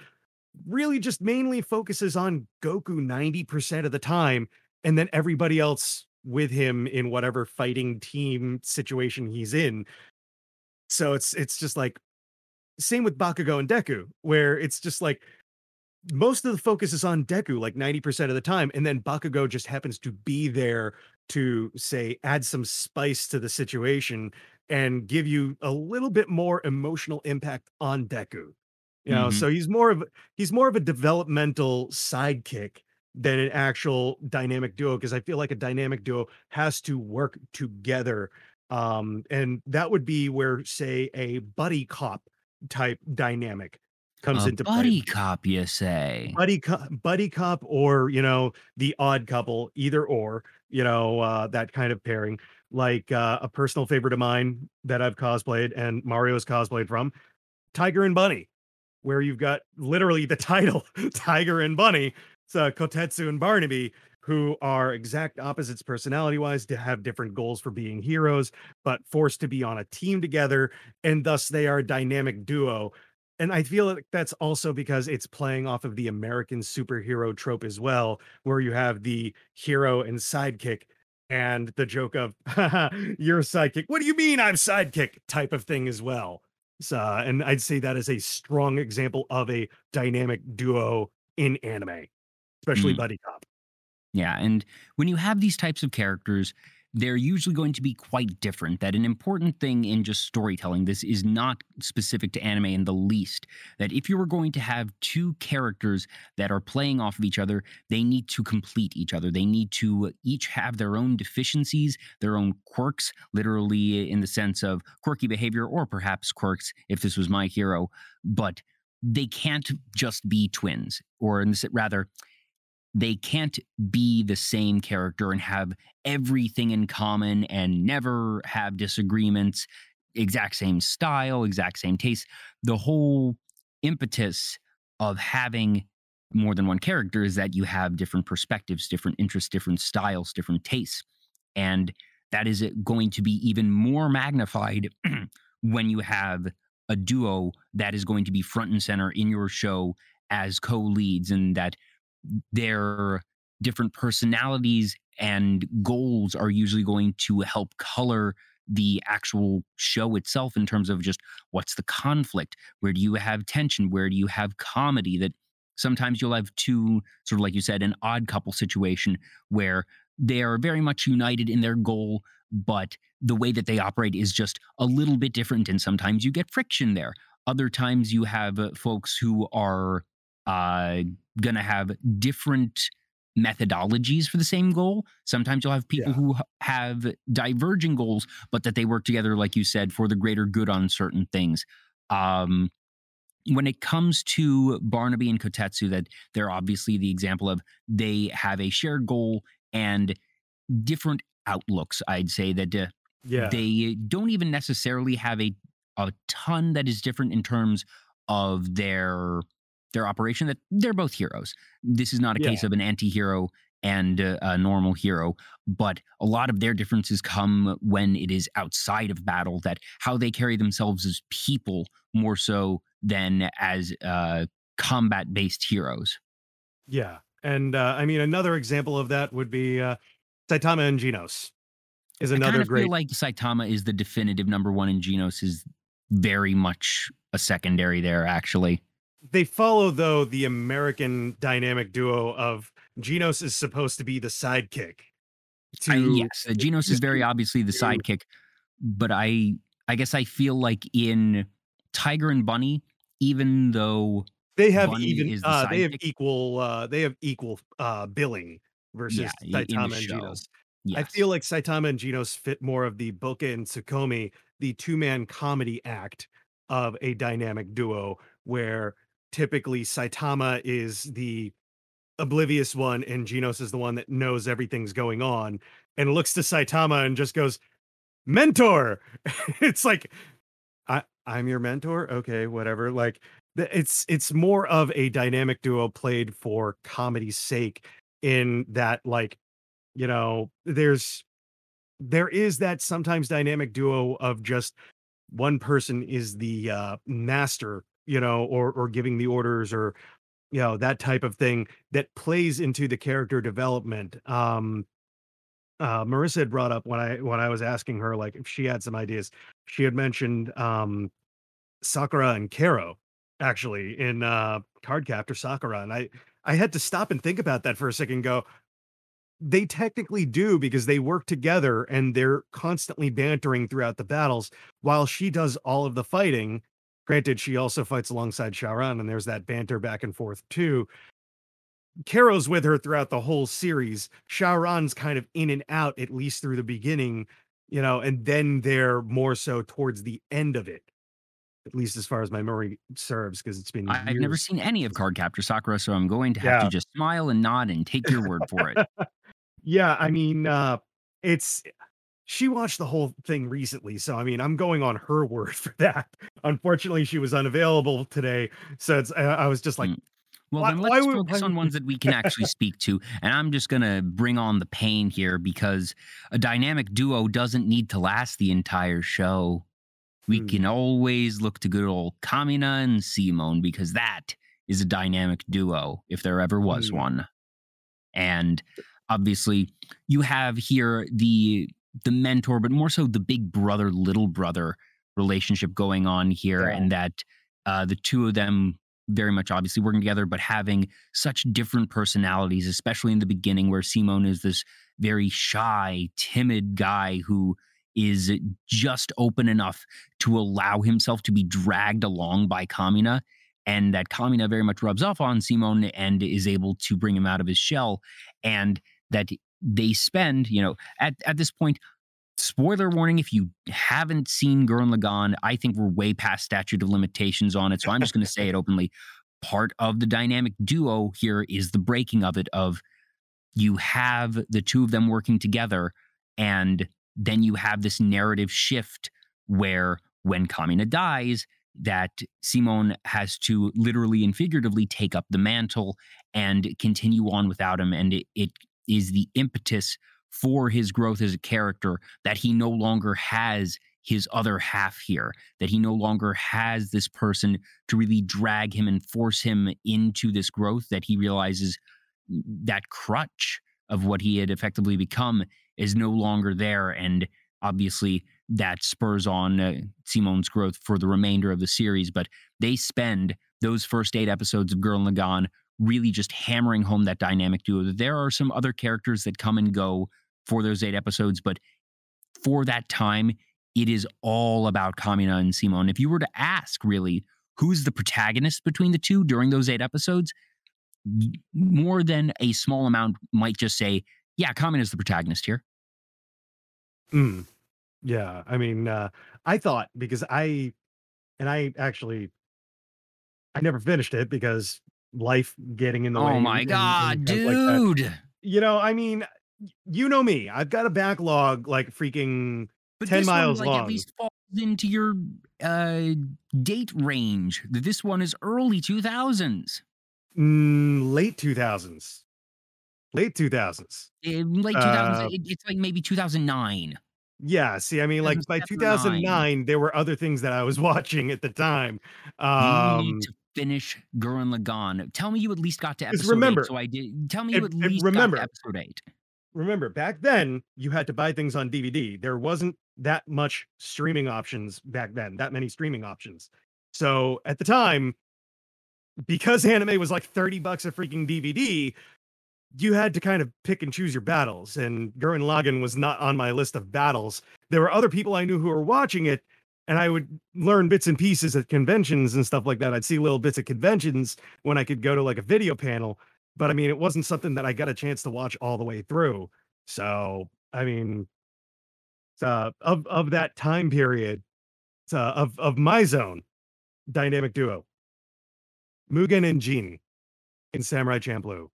really just mainly focuses on Goku 90% of the time, and then everybody else with him in whatever fighting team situation he's in. So it's it's just like same with Bakugo and Deku, where it's just like most of the focus is on Deku like 90% of the time, and then Bakugo just happens to be there to say add some spice to the situation and give you a little bit more emotional impact on Deku. You know, mhm. so he's more of he's more of a developmental sidekick than an actual dynamic duo because I feel like a dynamic duo has to work together. Um, and that would be where, say, a buddy cop type dynamic comes A into play buddy cop, you say? buddy cop, buddy cop or you know the odd couple either or you know uh that kind of pairing like uh a personal favorite of mine that i've cosplayed and mario's cosplayed from tiger and bunny where you've got literally the title tiger and bunny so uh, kotetsu and barnaby who are exact opposites personality wise to have different goals for being heroes but forced to be on a team together and thus they are a dynamic duo and I feel like that's also because it's playing off of the American superhero trope as well, where you have the hero and sidekick and the joke of "Haha, you're a sidekick. What do you mean I'm sidekick? type of thing as well. So, uh, and I'd say that is a strong example of a dynamic duo in anime, especially Mm. buddy cop. Yeah, and when you have these types of characters, they're usually going to be quite different. That an important thing in just storytelling, this is not specific to anime in the least. That if you were going to have two characters that are playing off of each other, they need to complete each other. They need to each have their own deficiencies, their own quirks, literally in the sense of quirky behavior, or perhaps quirks if this was my hero. But they can't just be twins, or in this, rather, they can't be the same character and have everything in common and never have disagreements, exact same style, exact same taste. The whole impetus of having more than one character is that you have different perspectives, different interests, different styles, different tastes. And that is going to be even more magnified when you have a duo that is going to be front and center in your show as co leads and that their different personalities and goals are usually going to help color the actual show itself in terms of just what's the conflict? Where do you have tension? Where do you have comedy? That sometimes you'll have two sort of like you said an odd couple situation where they are very much united in their goal but the way that they operate is just a little bit different and sometimes you get friction there. Other times you have uh, folks who are uh, going to have different methodologies for the same goal. Sometimes you'll have people Yeah. who have diverging goals, but that they work together, like you said, for the greater good on certain things. Um, when it comes to Barnaby and Kotetsu, that they're obviously the example of they have a shared goal and different outlooks. I'd say that uh, Yeah. they don't even necessarily have a a ton that is different in terms of their their operation that they're both heroes this is not a Yeah. case of an anti-hero and uh, a normal hero but a lot of their differences come when it is outside of battle that how they carry themselves as people more so than as uh, combat based heroes Yeah. And uh, I mean, another example of that would be uh, Saitama and Genos is another i kind of great. feel like saitama is the definitive number one and genos is very much a secondary there actually they follow though the American dynamic duo of Genos is supposed to be the sidekick. To I, yes, uh, Genos is very obviously the sidekick, but I I guess I feel like in Tiger and Bunny, even though they have Bunny even the uh, they have equal uh, they have equal uh, billing versus Yeah, Saitama and. Genos. yes, I feel like Saitama and Genos fit more of the Boke and Tsukkomi, the two man comedy act of a dynamic duo, where typically Saitama is the oblivious one and Genos is the one that knows everything's going on and looks to Saitama and just goes, Mentor. it's like, I, I'm your mentor. Okay, whatever. Like, it's it's more of a dynamic duo played for comedy's sake in that like you know there's there is that sometimes dynamic duo of just one person is the uh master you know or or giving the orders or you know that type of thing that plays into the character development um uh marissa had brought up when i when i was asking her like if she had some ideas she had mentioned um sakura and kero actually in uh Cardcaptor sakura and i i had to stop and think about that for a second go they technically do because they work together and they're constantly bantering throughout the battles while she does all of the fighting. Granted, she also fights alongside Syaoran, and there's that banter back and forth too. Kero's with her throughout the whole series. Syaoran's kind of in and out, at least through the beginning, you know, and then they're more so towards the end of it, at least as far as my memory serves, because it's been. I, I've never seen any of Cardcaptor Sakura, so I'm going to have Yeah. to just smile and nod and take your word for it. Yeah, I mean, uh, it's she watched the whole thing recently, so I mean, I'm going on her word for that. Unfortunately, she was unavailable today, so it's, I, I was just like, Mm. Well, Why- then let's would- focus on ones that we can actually speak to. And I'm just going to bring on the pain here because a dynamic duo doesn't need to last the entire show. We Hmm. can always look to good old Kamina and Simone because that is a dynamic duo if there ever was Hmm. one. And obviously, you have here the the mentor, but more so the big brother, little brother relationship going on here, Yeah. and that uh, the two of them very much obviously working together, but having such different personalities, especially in the beginning, where Simone is this very shy, timid guy who is just open enough to allow himself to be dragged along by Kamina. And that Kamina very much rubs off on Simone and is able to bring him out of his shell. And that they spend, you know, at, at this point, spoiler warning if you haven't seen Gurren Lagann, I think we're way past statute of limitations on it. So I'm just going to say it openly. Part of the dynamic duo here is the breaking of it of you have the two of them working together and then you have this narrative shift where when Kamina dies, that Simone has to literally and figuratively take up the mantle and continue on without him. And it, it is the impetus for his growth as a character that he no longer has his other half here, that he no longer has this person to really drag him and force him into this growth, that he realizes that crutch of what he had effectively become is no longer there. And obviously, that spurs on uh, Simone's growth for the remainder of the series. But they spend those first eight episodes of Gurren Lagann really just hammering home that dynamic duo. There are some other characters that come and go for those eight episodes, but for that time, it is all about Kamina and Simone. If you were to ask, really, who's the protagonist between the two during those eight episodes, more than a small amount might just say, yeah, Kamina is the protagonist here. Mm. Yeah, I mean, uh, I thought because I, and I actually, I never finished it because life getting in the way. Oh my and- God, and stuff like dude. You know, I mean, you know me. I've got a backlog like freaking. But 10 this miles one, like, long. at least falls into your uh, date range. This one is early 2000s. Mm, late 2000s. Late 2000s. In late Uh, 2000s, it- it's like maybe 2009. Yeah, see, I mean, like by 2009, there were other things that I was watching at the time. Um, finish Gurren Lagann. Tell me you at least got to episode remember- eight. So I did. Tell me you and- at least remember- got to episode eight. remember, back then, you had to buy things on DVD. There wasn't that much streaming options back then, that many streaming options. So at the time, because anime was like 30 bucks a freaking DVD, you had to kind of pick and choose your battles. And Gurren Lagann was not on my list of battles. There were other people I knew who were watching it, and I would learn bits and pieces at conventions and stuff like that. I'd see little bits at conventions when I could go to like a video panel. But I mean, it wasn't something that I got a chance to watch all the way through. So I mean, uh, of of that time period, uh, of of my zone, dynamic duo, Mugen and Jin in Samurai Champloo.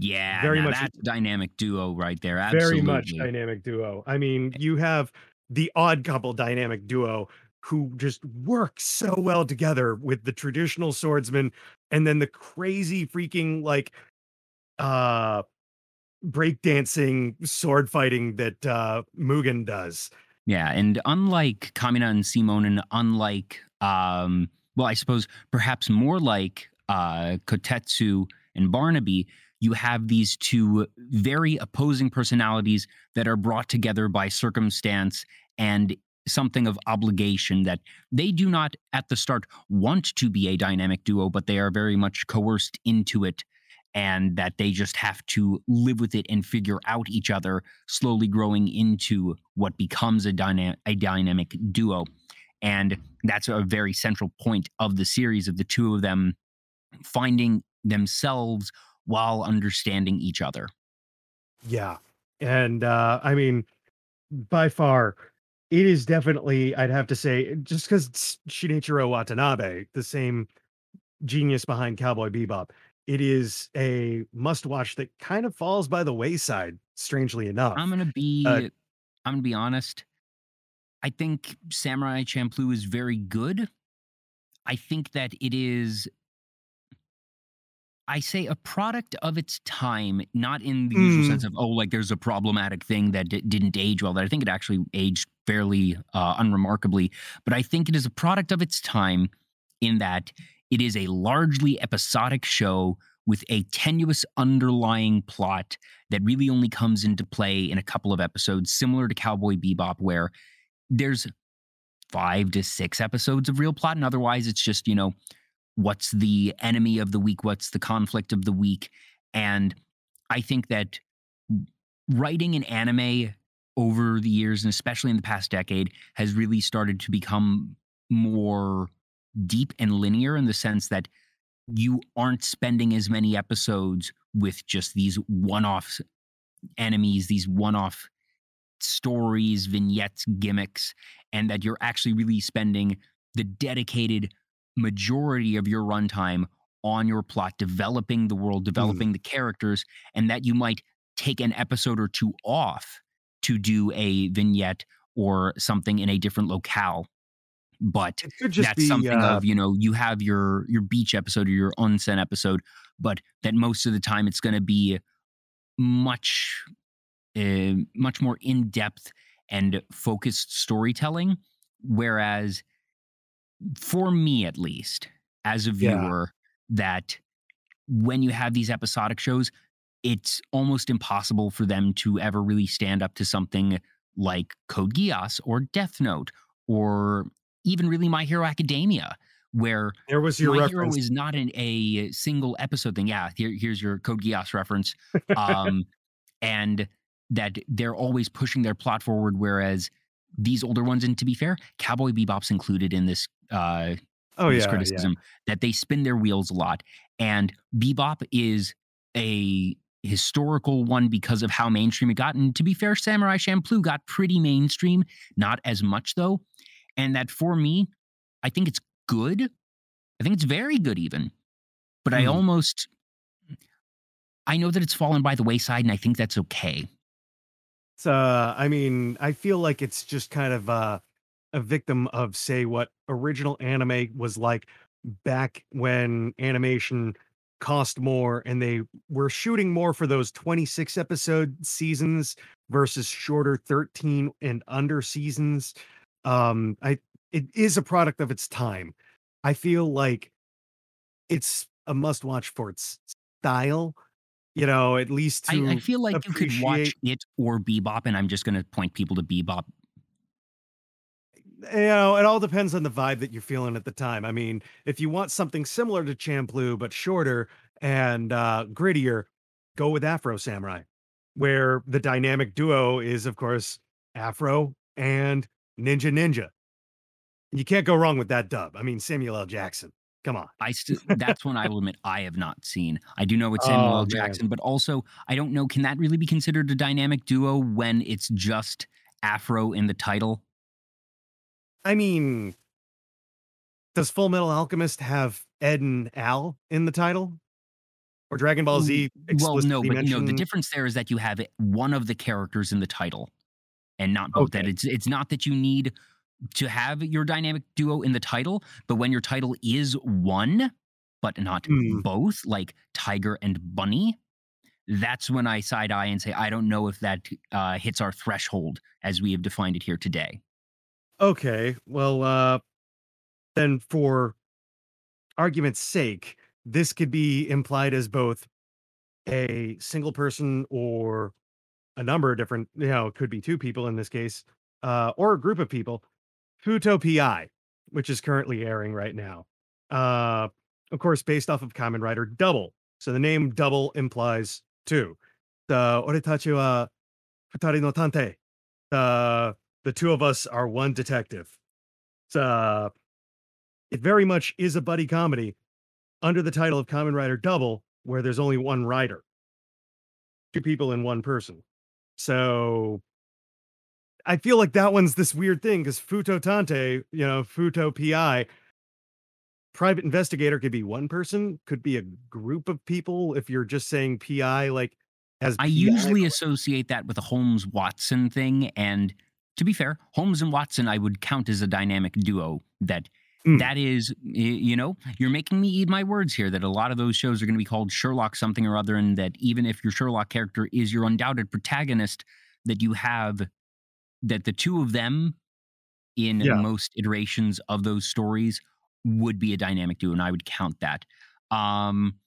Yeah, Very much- that's a dynamic duo right there. Absolutely. Very much dynamic duo. I mean, you have the odd couple dynamic duo who just work so well together with the traditional swordsman and then the crazy freaking like uh breakdancing sword fighting that uh Mugen does. Yeah, and unlike Kamina and Simone, and unlike, um, well, I suppose perhaps more like uh, Kotetsu and Barnaby, you have these two very opposing personalities that are brought together by circumstance and something of obligation that they do not at the start want to be a dynamic duo, but they are very much coerced into it. And that they just have to live with it and figure out each other slowly growing into what becomes a, dyna- a dynamic duo. And that's a very central point of the series of the two of them finding themselves while understanding each other. Yeah. And uh I mean by far it is definitely I'd have to say just because Shinichiro Watanabe, the same genius behind Cowboy Bebop, it is a must watch that kind of falls by the wayside, strangely enough. I'm gonna be Uh, I'm gonna be honest. I think Samurai Champloo is very good. I think that it is I say a product of its time, not in the usual Mm. sense of oh, like there's a problematic thing that d- didn't age well. That I think it actually aged fairly uh, unremarkably, but I think it is a product of its time in that it is a largely episodic show with a tenuous underlying plot that really only comes into play in a couple of episodes, similar to Cowboy Bebop, where there's five to six episodes of real plot. And otherwise, it's just, you know, what's the enemy of the week? What's the conflict of the week? And I think that writing an anime over the years, and especially in the past decade, has really started to become more deep and linear in the sense that you aren't spending as many episodes with just these one off enemies, these one off stories, vignettes, gimmicks, and that you're actually really spending the dedicated majority of your runtime on your plot, developing the world, Mm. developing the characters, and that you might take an episode or two off to do a vignette or something in a different locale. But It could just that's be something uh, of you know you have your your beach episode or your onsen episode but that most of the time it's going to be much uh, much more in-depth and focused storytelling whereas for me at least as a Yeah. viewer that when you have these episodic shows it's almost impossible for them to ever really stand up to something like Code Geass or Death Note or even really My Hero Academia, where there was your My reference. Hero is not in a single episode thing. Yeah, here, here's your Code Geass reference. Um, and that they're always pushing their plot forward, whereas these older ones, and to be fair, Cowboy Bebop's included in this uh, oh yeah, yeah. criticism that they spin their wheels a lot. And Bebop is a historical one because of how mainstream it got. And to be fair, Samurai Champloo got pretty mainstream, not as much though. And that for me, I think it's good. I think it's very good even. But I Hmm. almost I know that it's fallen by the wayside and I think that's okay. It's, uh, I mean, I feel like it's just kind of uh, a victim of, say, what original anime was like back when animation cost more and they were shooting more for those 26 episode seasons versus shorter 13 and under seasons. Um, I it is a product of its time. I feel like it's a must watch for its style, you know, at least to I, I feel like you could watch it or Bebop, and I'm just going to point people to Bebop. You know, it all depends on the vibe that you're feeling at the time. I mean, if you want something similar to Champloo but shorter and uh, grittier, go with Afro Samurai, where the dynamic duo is, of course, Afro and Ninja Ninja. You can't go wrong with that dub. I mean, Samuel L. Jackson. Come on. I still that's one I will admit I have not seen. I do know it's Samuel Oh, L. man. Jackson, but also I don't know. Can that really be considered a dynamic duo when it's just Afro in the title? I mean, does Full Metal Alchemist have Ed and Al in the title? Or Dragon Ball Z Well, no, but no. The difference there is that you have one of the characters in the title, and not both. That it's it's not that you need to have your dynamic duo in the title, but when your title is one, but not Hmm. both, like Tiger and Bunny, that's when I side eye and say I don't know if that uh, hits our threshold as we have defined it here today. Okay, well, uh, then for argument's sake, this could be implied as both a single person or a number of different, you know, it could be two people in this case, uh, or a group of people. Futo PI, which is currently airing right now. Uh, of course, based off of Kamen Rider Double. So the name Double implies two. The Oretachi wa futari no tantei. Uh, the two of us are one detective. It's, uh, it very much is a buddy comedy under the title of Kamen Rider Double, where there's only one rider, two people in one person. So I feel like that one's this weird thing because Futo Tantei, you know, Futo PI, private investigator could be one person, could be a group of people. If you're just saying PI, like as I PI, usually associate that with a Holmes Watson thing, and to be fair, Holmes and Watson I would count as a dynamic duo. That Mm. that is, you know, you're making me eat my words here. That a lot of those shows are going to be called Sherlock something or other, and that even if your Sherlock character is your undoubted protagonist, that you have that the two of them in Yeah. most iterations of those stories would be a dynamic duo, and I would count that. Um,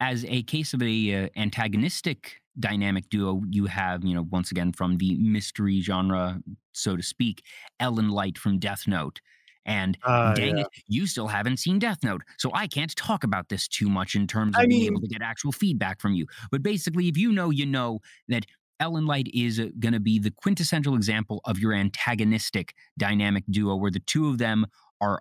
as a case of a uh, antagonistic dynamic duo you have, you know, once again from the mystery genre, so to speak, L and Light from Death Note. And Uh, dang yeah. it, you still haven't seen Death Note. So I can't talk about this too much in terms of I being mean- able to get actual feedback from you. But basically, if you know, you know that L and Light is going to be the quintessential example of your antagonistic dynamic duo where the two of them are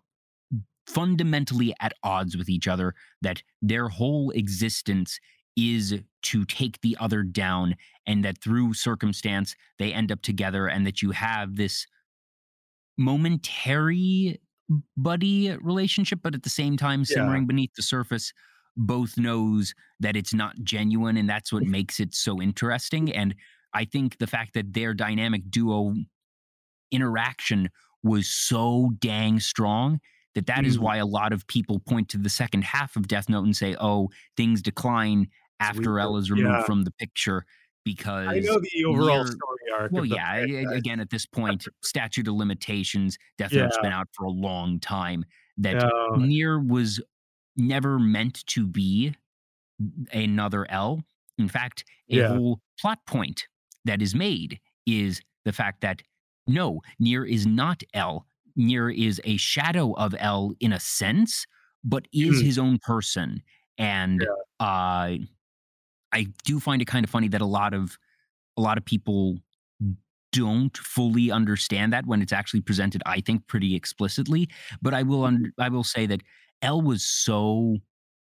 fundamentally at odds with each other, that their whole existence is to take the other down, and that through circumstance they end up together, and that you have this momentary buddy relationship, but at the same time, Yeah. simmering beneath the surface, both knows that it's not genuine, and that's what makes it so interesting. And I think the fact that their dynamic duo interaction was so dang strong that that is Mhm. why a lot of people point to the second half of Death Note and say, "Oh, things decline after weaker. L is removed Yeah. from the picture." Because I know the overall story arc. well, yeah. a- Again, at this point, statute of limitations. Death Note's been out for a long time. That Near was never meant to be another L. In fact, a Yeah. whole plot point that is made is the fact that no, Near is not L. Near is a shadow of L in a sense, but is Mm. his own person. And uh, I do find it kind of funny that a lot of a lot of people don't fully understand that when it's actually presented i think pretty explicitly but i will Mm-hmm. un- i will say that l was so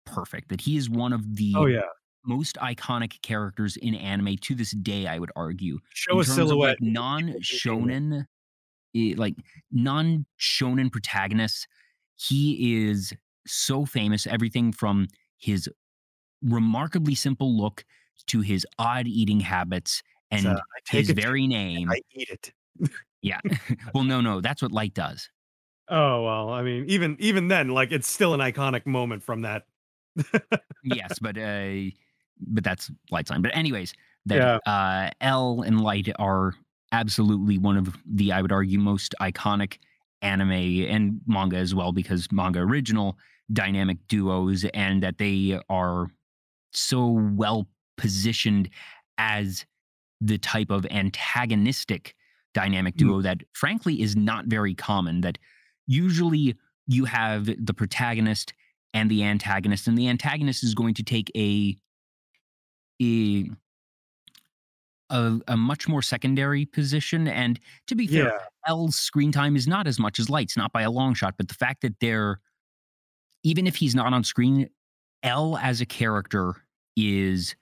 perfect that he is one of the oh yeah. most iconic characters in anime to this day i would argue Show a in of, silhouette. like non shonen like non shonen protagonists he is so famous everything from his remarkably simple look to his odd eating habits and take his very name I eat it. yeah well no no that's what light does Oh well, I mean, even even then, like it's still an iconic moment from that. yes but uh but that's light sign but anyways that uh l and light are absolutely one of the i would argue most iconic anime and manga as well because manga original dynamic duos and that they are so well positioned as the type of antagonistic dynamic Mm. duo that frankly is not very common that usually you have the protagonist and the antagonist and the antagonist is going to take a a a, a much more secondary position and to be fair Yeah, L's screen time is not as much as Light's, not by a long shot, but the fact that they're even if he's not on screen, L as a character is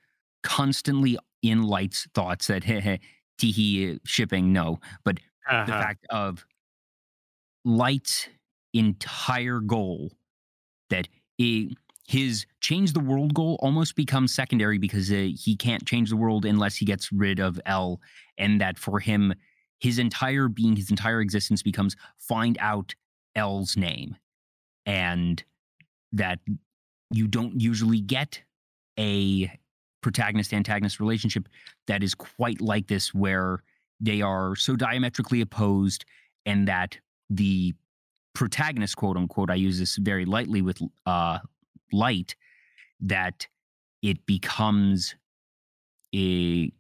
constantly in Light's thoughts that heh teehee shipping, no. But the uh-huh. fact of Light's entire goal that it, his change the world goal almost becomes secondary because uh, he can't change the world unless he gets rid of L, and that for him, his entire being, his entire existence becomes find out L's name, and that you don't usually get a protagonist antagonist relationship that is quite like this where they are so diametrically opposed and that the protagonist quote unquote i use this very lightly with uh light that it becomes a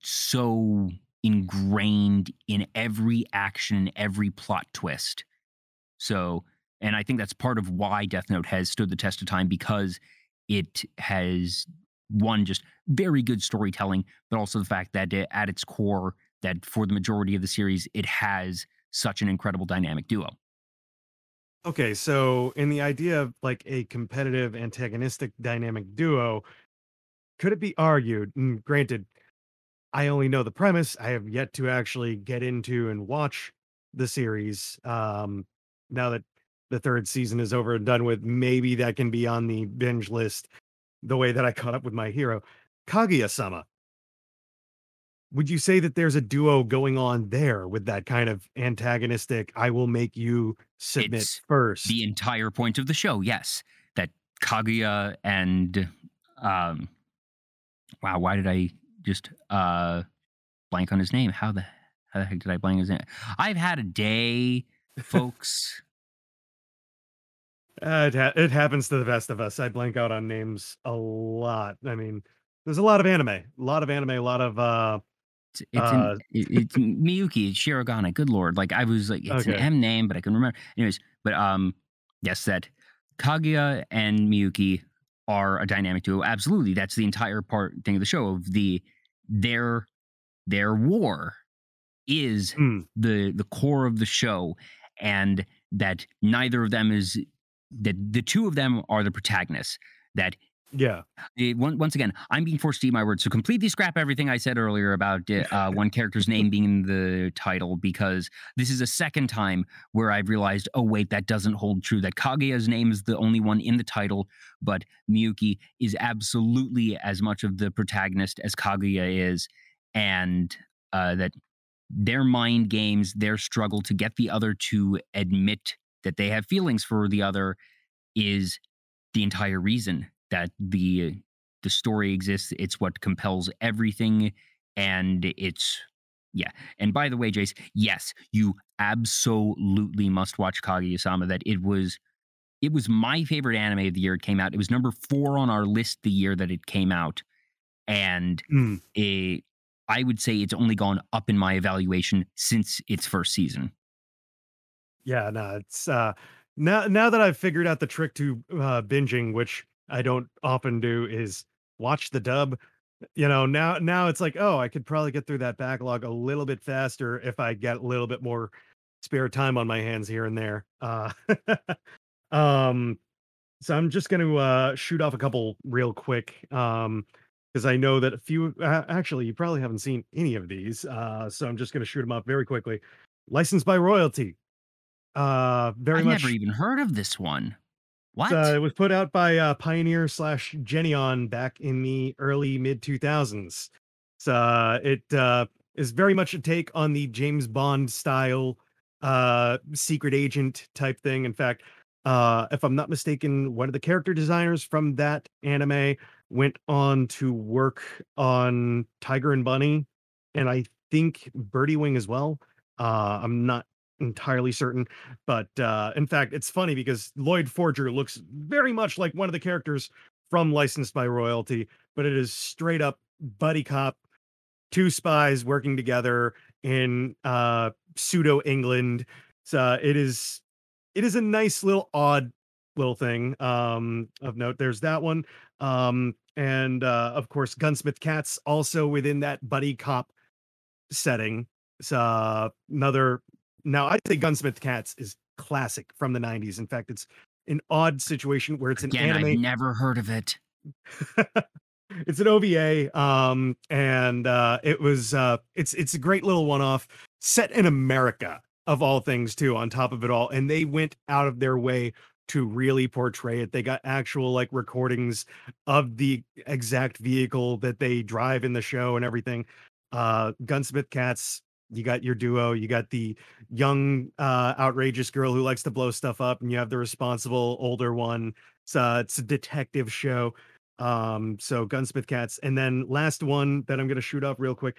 so ingrained in every action every plot twist. So and i think that's part of why death note has stood the test of time because it has one just very good storytelling but also the fact that at its core that for the majority of the series it has such an incredible dynamic duo Okay, so in the idea of like a competitive antagonistic dynamic duo, could it be argued? And granted, I only know the premise. I have yet to actually get into and watch the series. Um, now that the third season is over and done with, maybe that can be on the binge list. The way that I caught up with my hero, Kaguya-sama. Would you say that there's a duo going on there with that kind of antagonistic? I will make you submit It's first. the entire point of the show yes that kaguya and um wow why did i just uh blank on his name how the how the heck did i blank his name i've had a day folks Uh, it, ha- it happens to the best of us. I blank out on names a lot. I mean, there's a lot of anime, a lot of anime, a lot of uh It's it's uh an it, it's Miyuki, it's Shirogane. Good lord, like I was like it's an. M name, but I can remember. Anyways, but um, yes, that Kaguya and Miyuki are a dynamic duo. Absolutely, that's the entire part thing of the show of the their their war is Mm, the the core of the show and that neither of them is that the two of them are the protagonists that yeah. it, one, once again i'm being forced to eat my words so completely scrap everything i said earlier about uh, uh, one character's name being in the title because this is a second time where i've realized oh wait that doesn't hold true that kaguya's name is the only one in the title but miyuki is absolutely as much of the protagonist as kaguya is and uh, that their mind games, their struggle to get the other to admit that they have feelings for the other is the entire reason that the the story exists. It's what compels everything and it's yeah. And by the way, Jace, yes, you absolutely must watch Kaguya-sama that it was it was my favorite anime of the year it came out. It was number 4 on our list the year that it came out and Mm, it, I would say it's only gone up in my evaluation since its first season. Yeah, no, it's uh now now that I've figured out the trick to uh binging, which I don't often do, is watch the dub. You know, now now it's like, oh, I could probably get through that backlog a little bit faster if I get a little bit more spare time on my hands here and there. Uh um so I'm just going to uh shoot off a couple real quick. Um because I know that a few actually you probably haven't seen any of these. Uh so I'm just going to shoot them up very quickly. Licensed by royalty. Uh very I've never even heard of this one. uh, What? it was put out by uh, Pioneer slash Geneon back in the early mid 2000s. So uh, it uh, is very much a take on the James Bond style uh, secret agent type thing. In fact, uh, if I'm not mistaken, one of the character designers from that anime went on to work on Tiger and Bunny, and I think Birdie Wing as well. Uh, I'm not entirely certain but uh, in fact, it's funny because Loid Forger looks very much like one of the characters from Licensed by Royalty, but it is straight up buddy cop, two spies working together in uh, pseudo England. So it is it is a nice little odd little thing um, of note. There's that one, um, and uh, of course, Gunsmith Cats also within that buddy cop setting. It's uh, another. Now, I'd say Gunsmith Cats is classic from the 90s. In fact, it's an odd situation where it's an Again, I've anime. never heard of it. it's an OVA, um, and uh, it was uh, it's it's a great little one-off set in America of all things too. On top of it all, and they went out of their way to really portray it. They got actual like recordings of the exact vehicle that they drive in the show and everything. Uh, Gunsmith Cats. You got your duo. You got the young, uh, outrageous girl who likes to blow stuff up, and you have the responsible older one. It's, uh, it's a detective show um, so Gunsmith Cats, and then last one that I'm gonna shoot off real quick,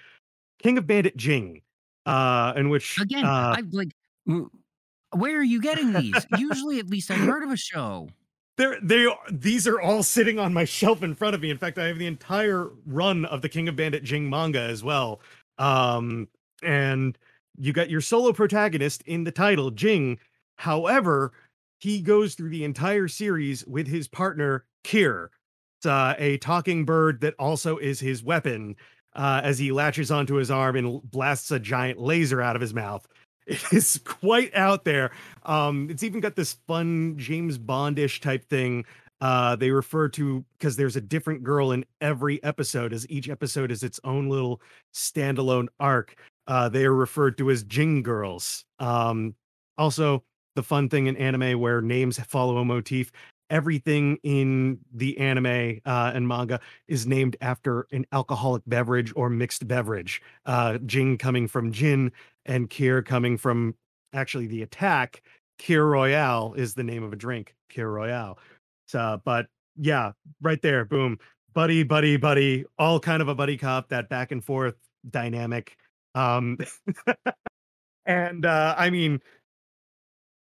King of Bandit Jing, uh, in which Again, uh I've like, where are you getting these? Usually, at least I've heard of a show. they're they are these are all sitting on my shelf in front of me. In fact, I have the entire run of the King of Bandit Jing manga as well. Um, and you got your solo protagonist in the title, Jing. However, he goes through the entire series with his partner. It's uh, a talking bird that also is his weapon uh, as he latches onto his arm and blasts a giant laser out of his mouth. It is quite out there. Um, it's even got this fun James Bondish type thing. Uh, they refer to because there's a different girl in every episode, as each episode is its own little standalone arc. Uh, they are referred to as Jing girls. Um, also, the fun thing in anime where names follow a motif everything in the anime uh, and manga is named after an alcoholic beverage or mixed beverage. Uh, Jing coming from gin, and Kir coming from actually the attack. Kir Royale is the name of a drink. Kir Royale. So, but yeah, right there, boom, buddy, buddy, buddy, all kind of a buddy cop. That back and forth dynamic. Um, and uh, I mean,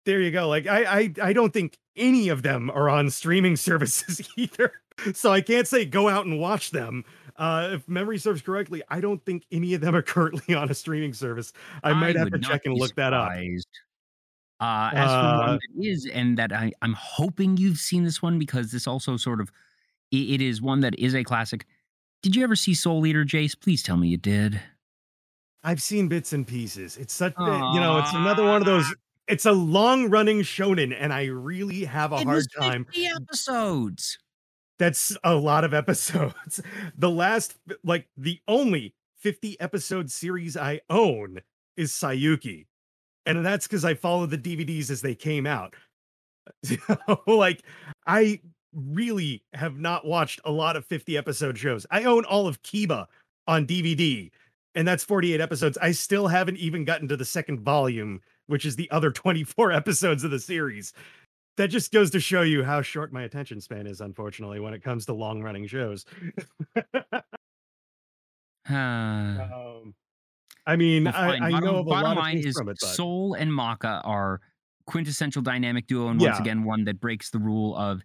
there you go. Like I, I I don't think any of them are on streaming services either. So I can't say go out and watch them. Uh, if memory serves correctly, I don't think any of them are currently on a streaming service. I might have to check and look that up. Uh, as for Uh, one that is, and that I, I'm hoping you've seen this one because this also sort of i- it is one that is a classic. Did you ever see Soul Eater, Jace? Please tell me you did. I've seen bits and pieces. It's such, a, you know, it's another one of those. It's a long running shonen, and I really have a It hard time. 50 episodes. That's a lot of episodes. The last, like, the only 50 episode series I own is Saiyuki. And that's because I followed the DVDs as they came out. So, like, I really have not watched a lot of 50 episode shows. I own all of Kiba on DVD, and that's 48 episodes. I still haven't even gotten to the second volume, which is the other 24 episodes of the series. That just goes to show you how short my attention span is, unfortunately, when it comes to long running shows. Uh, Um, I mean, well, I. I bottom, know of a bottom line is it, Soul and Maka are quintessential dynamic duo, and once Yeah. again, one that breaks the rule of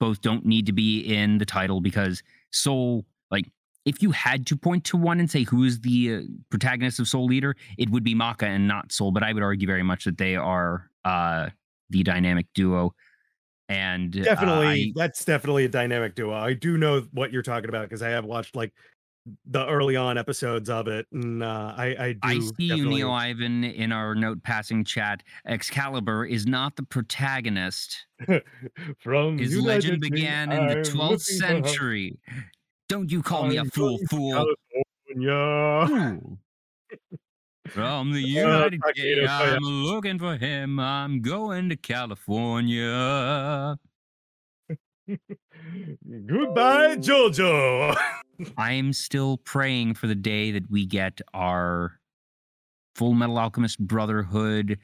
both don't need to be in the title because Soul, like, if you had to point to one and say who is the uh, protagonist of Soul Eater, it would be Maka and not Soul. But I would argue very much that they are uh, the dynamic duo. And uh, definitely, I- that's definitely a dynamic duo. I do know what you're talking about because I have watched like the early on episodes of it, and uh, I I do. I see you, Neo Ivan, in our note passing chat. Excalibur is not the protagonist. From His United legend began in the 12th looking her. century. Don't you call me a I'm fool, fool. California. Fool. From the United Koya- I'm looking for him. I'm going to California. Goodbye, Jojo. I'm still praying for the day that we get our Full Metal Alchemist Brotherhood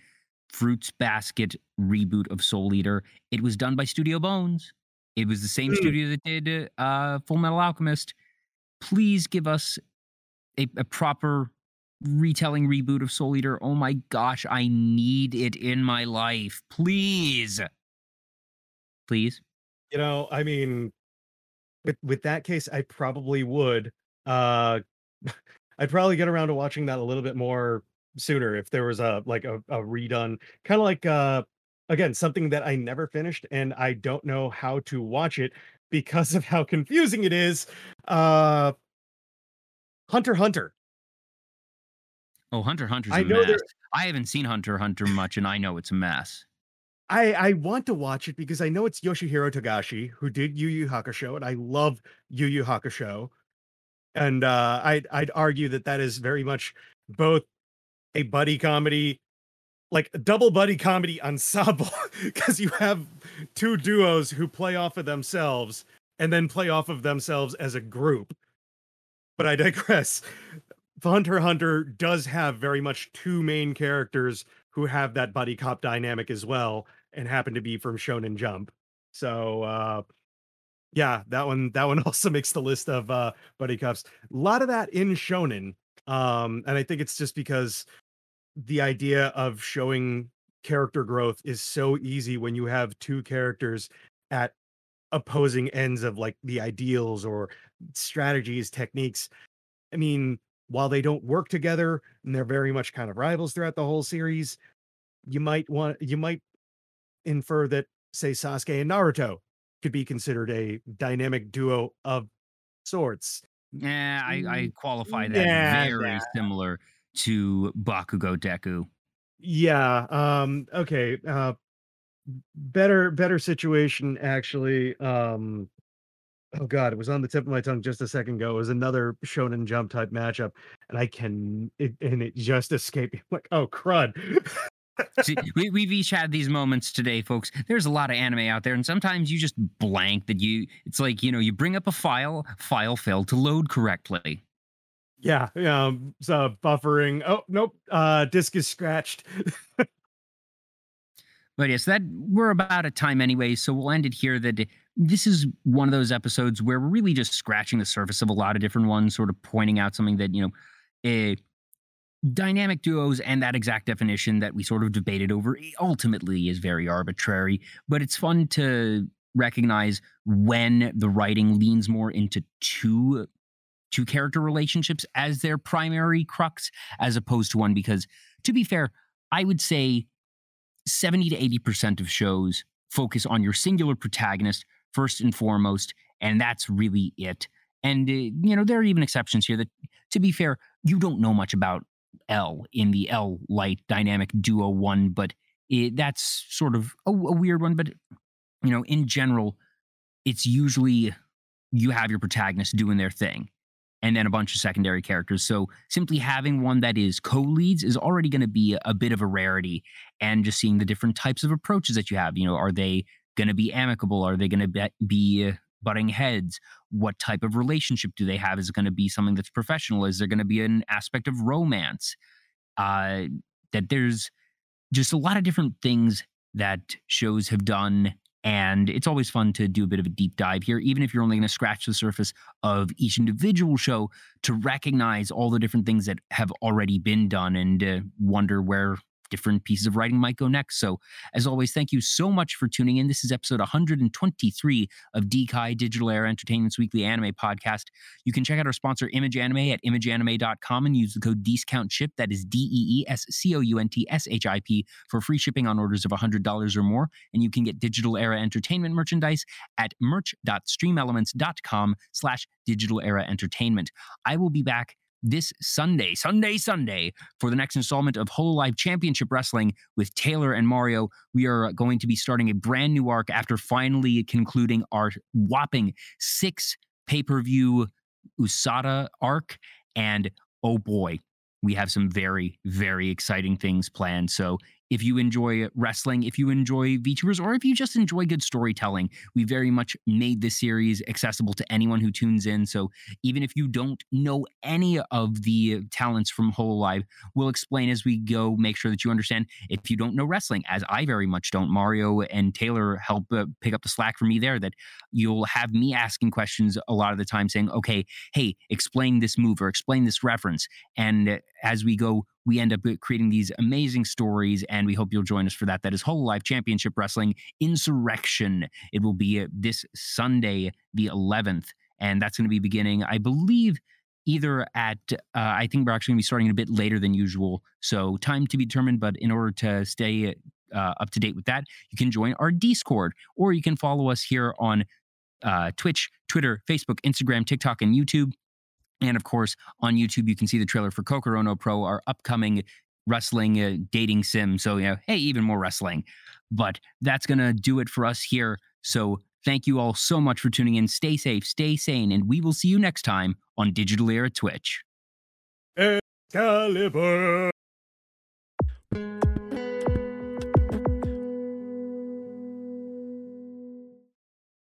Fruits Basket reboot of Soul Eater. It was done by Studio Bones. It was the same Mm. studio that did uh, Full Metal Alchemist. Please give us a, a proper retelling reboot of Soul Eater. Oh my gosh, I need it in my life. Please. Please. you know, I mean, with with that case, I probably would. Uh, I'd probably get around to watching that a little bit more sooner if there was a like a, a redone, kind of like uh, again something that I never finished and I don't know how to watch it because of how confusing it is. Uh, Hunter Hunter. Oh, Hunter Hunter's I a know mess. I haven't seen Hunter Hunter much, and I know it's a mess. I I want to watch it because I know it's Yoshihiro Togashi who did Yu Yu Hakusho, and I love Yu Yu Hakusho. And uh, I'd I'd argue that that is very much both a buddy comedy, like a double buddy comedy ensemble, because you have two duos who play off of themselves and then play off of themselves as a group. But I digress. Hunter Hunter does have very much two main characters who have that buddy cop dynamic as well and happen to be from Shonen Jump. So uh yeah, that one that one also makes the list of uh buddy cops. A lot of that in Shonen. Um and I think it's just because the idea of showing character growth is so easy when you have two characters at opposing ends of like the ideals or strategies, techniques. I mean, while they don't work together and they're very much kind of rivals throughout the whole series, you might want you might infer that say Sasuke and Naruto could be considered a dynamic duo of sorts. Yeah, I, I Mm, qualify that yeah, very yeah. similar to Bakugo Deku. Yeah, um okay, uh better better situation actually. Um oh god, it was on the tip of my tongue just a second ago. It was another shonen jump type matchup and I can it and it just escaped me. like, oh crud. See, we, we've each had these moments today, folks. There's a lot of anime out there, and sometimes you just blank that you. It's like you know, you bring up a file, file failed to load correctly. Yeah, um, so buffering. Oh nope, uh, disk is scratched. But yes, that we're about at time anyway, so we'll end it here. That this is one of those episodes where we're really just scratching the surface of a lot of different ones, sort of pointing out something that you know, a dynamic duos and that exact definition that we sort of debated over eh, ultimately is very arbitrary. But it's fun to recognize when the writing leans more into two two character relationships as their primary crux, as opposed to one. Because to be fair, I would say 70 to 80% of shows focus on your singular protagonist first and foremost, and that's really it. And, uh, you know, there are even exceptions here that, to be fair, you don't know much about l in the l Light dynamic duo one, but it, that's sort of a, a weird one. But, you know, in general, it's usually you have your protagonist doing their thing and then a bunch of secondary characters. So simply having one that is co-leads is already going to be a, bit of a rarity. And just seeing the different types of approaches that you have, you know, are they going to be amicable? Are they going to be, be butting heads? What type of relationship do they have? Is it going to be something that's professional? Is there going to be an aspect of romance? Uh, that there's just a lot of different things that shows have done and it's always fun to do a bit of a deep dive here, even if you're only going to scratch the surface of each individual show to recognize all the different things that have already been done and uh, wonder where different pieces of writing might go next. So, as always, thank you so much for tuning in. This is episode 123 of DKI Digital Era Entertainment's weekly anime podcast. You can check out our sponsor, Image Anime, at imageanime.com and use the code DEESCOUNTSHIP, that is D E E S C O U N T S H I P, for free shipping on orders of $100 or more. And you can get Digital Era Entertainment merchandise at merch.streamelements.com slash digital era entertainment. I will be back this Sunday, Sunday, Sunday, for the next installment of Hololive Championship Wrestling with Taylor and Mario. We are going to be starting a brand new arc after finally concluding our whopping six pay per view USADA arc. And oh boy, we have some very, very exciting things planned. So if you enjoy wrestling, if you enjoy VTubers, or if you just enjoy good storytelling, we very much made this series accessible to anyone who tunes in. So even if you don't know any of the talents from Whole Hololive, we'll explain as we go, make sure that you understand. If you don't know wrestling, as I very much don't, Mario and Taylor help uh, pick up the slack for me there, that you'll have me asking questions a lot of the time saying, okay, hey, explain this move or explain this reference. And as we go, we end up creating these amazing stories, and we hope you'll join us for that. That is Hololive Championship Wrestling Insurrection. It will be uh, this Sunday, the 11th, and that's going to be beginning, I believe, either at uh, I think we're actually going to be starting a bit later than usual, so time to be determined. But in order to stay uh, up to date with that, you can join our Discord, or you can follow us here on uh, Twitch, Twitter, Facebook, Instagram, TikTok, and YouTube. And of course, on YouTube, you can see the trailer for Kokoro no Pro, our upcoming wrestling uh, dating sim. So, you know, hey, even more wrestling. But that's going to do it for us here. So, thank you all so much for tuning in. Stay safe, stay sane, and we will see you next time on Digital Era Twitch. Excalibur.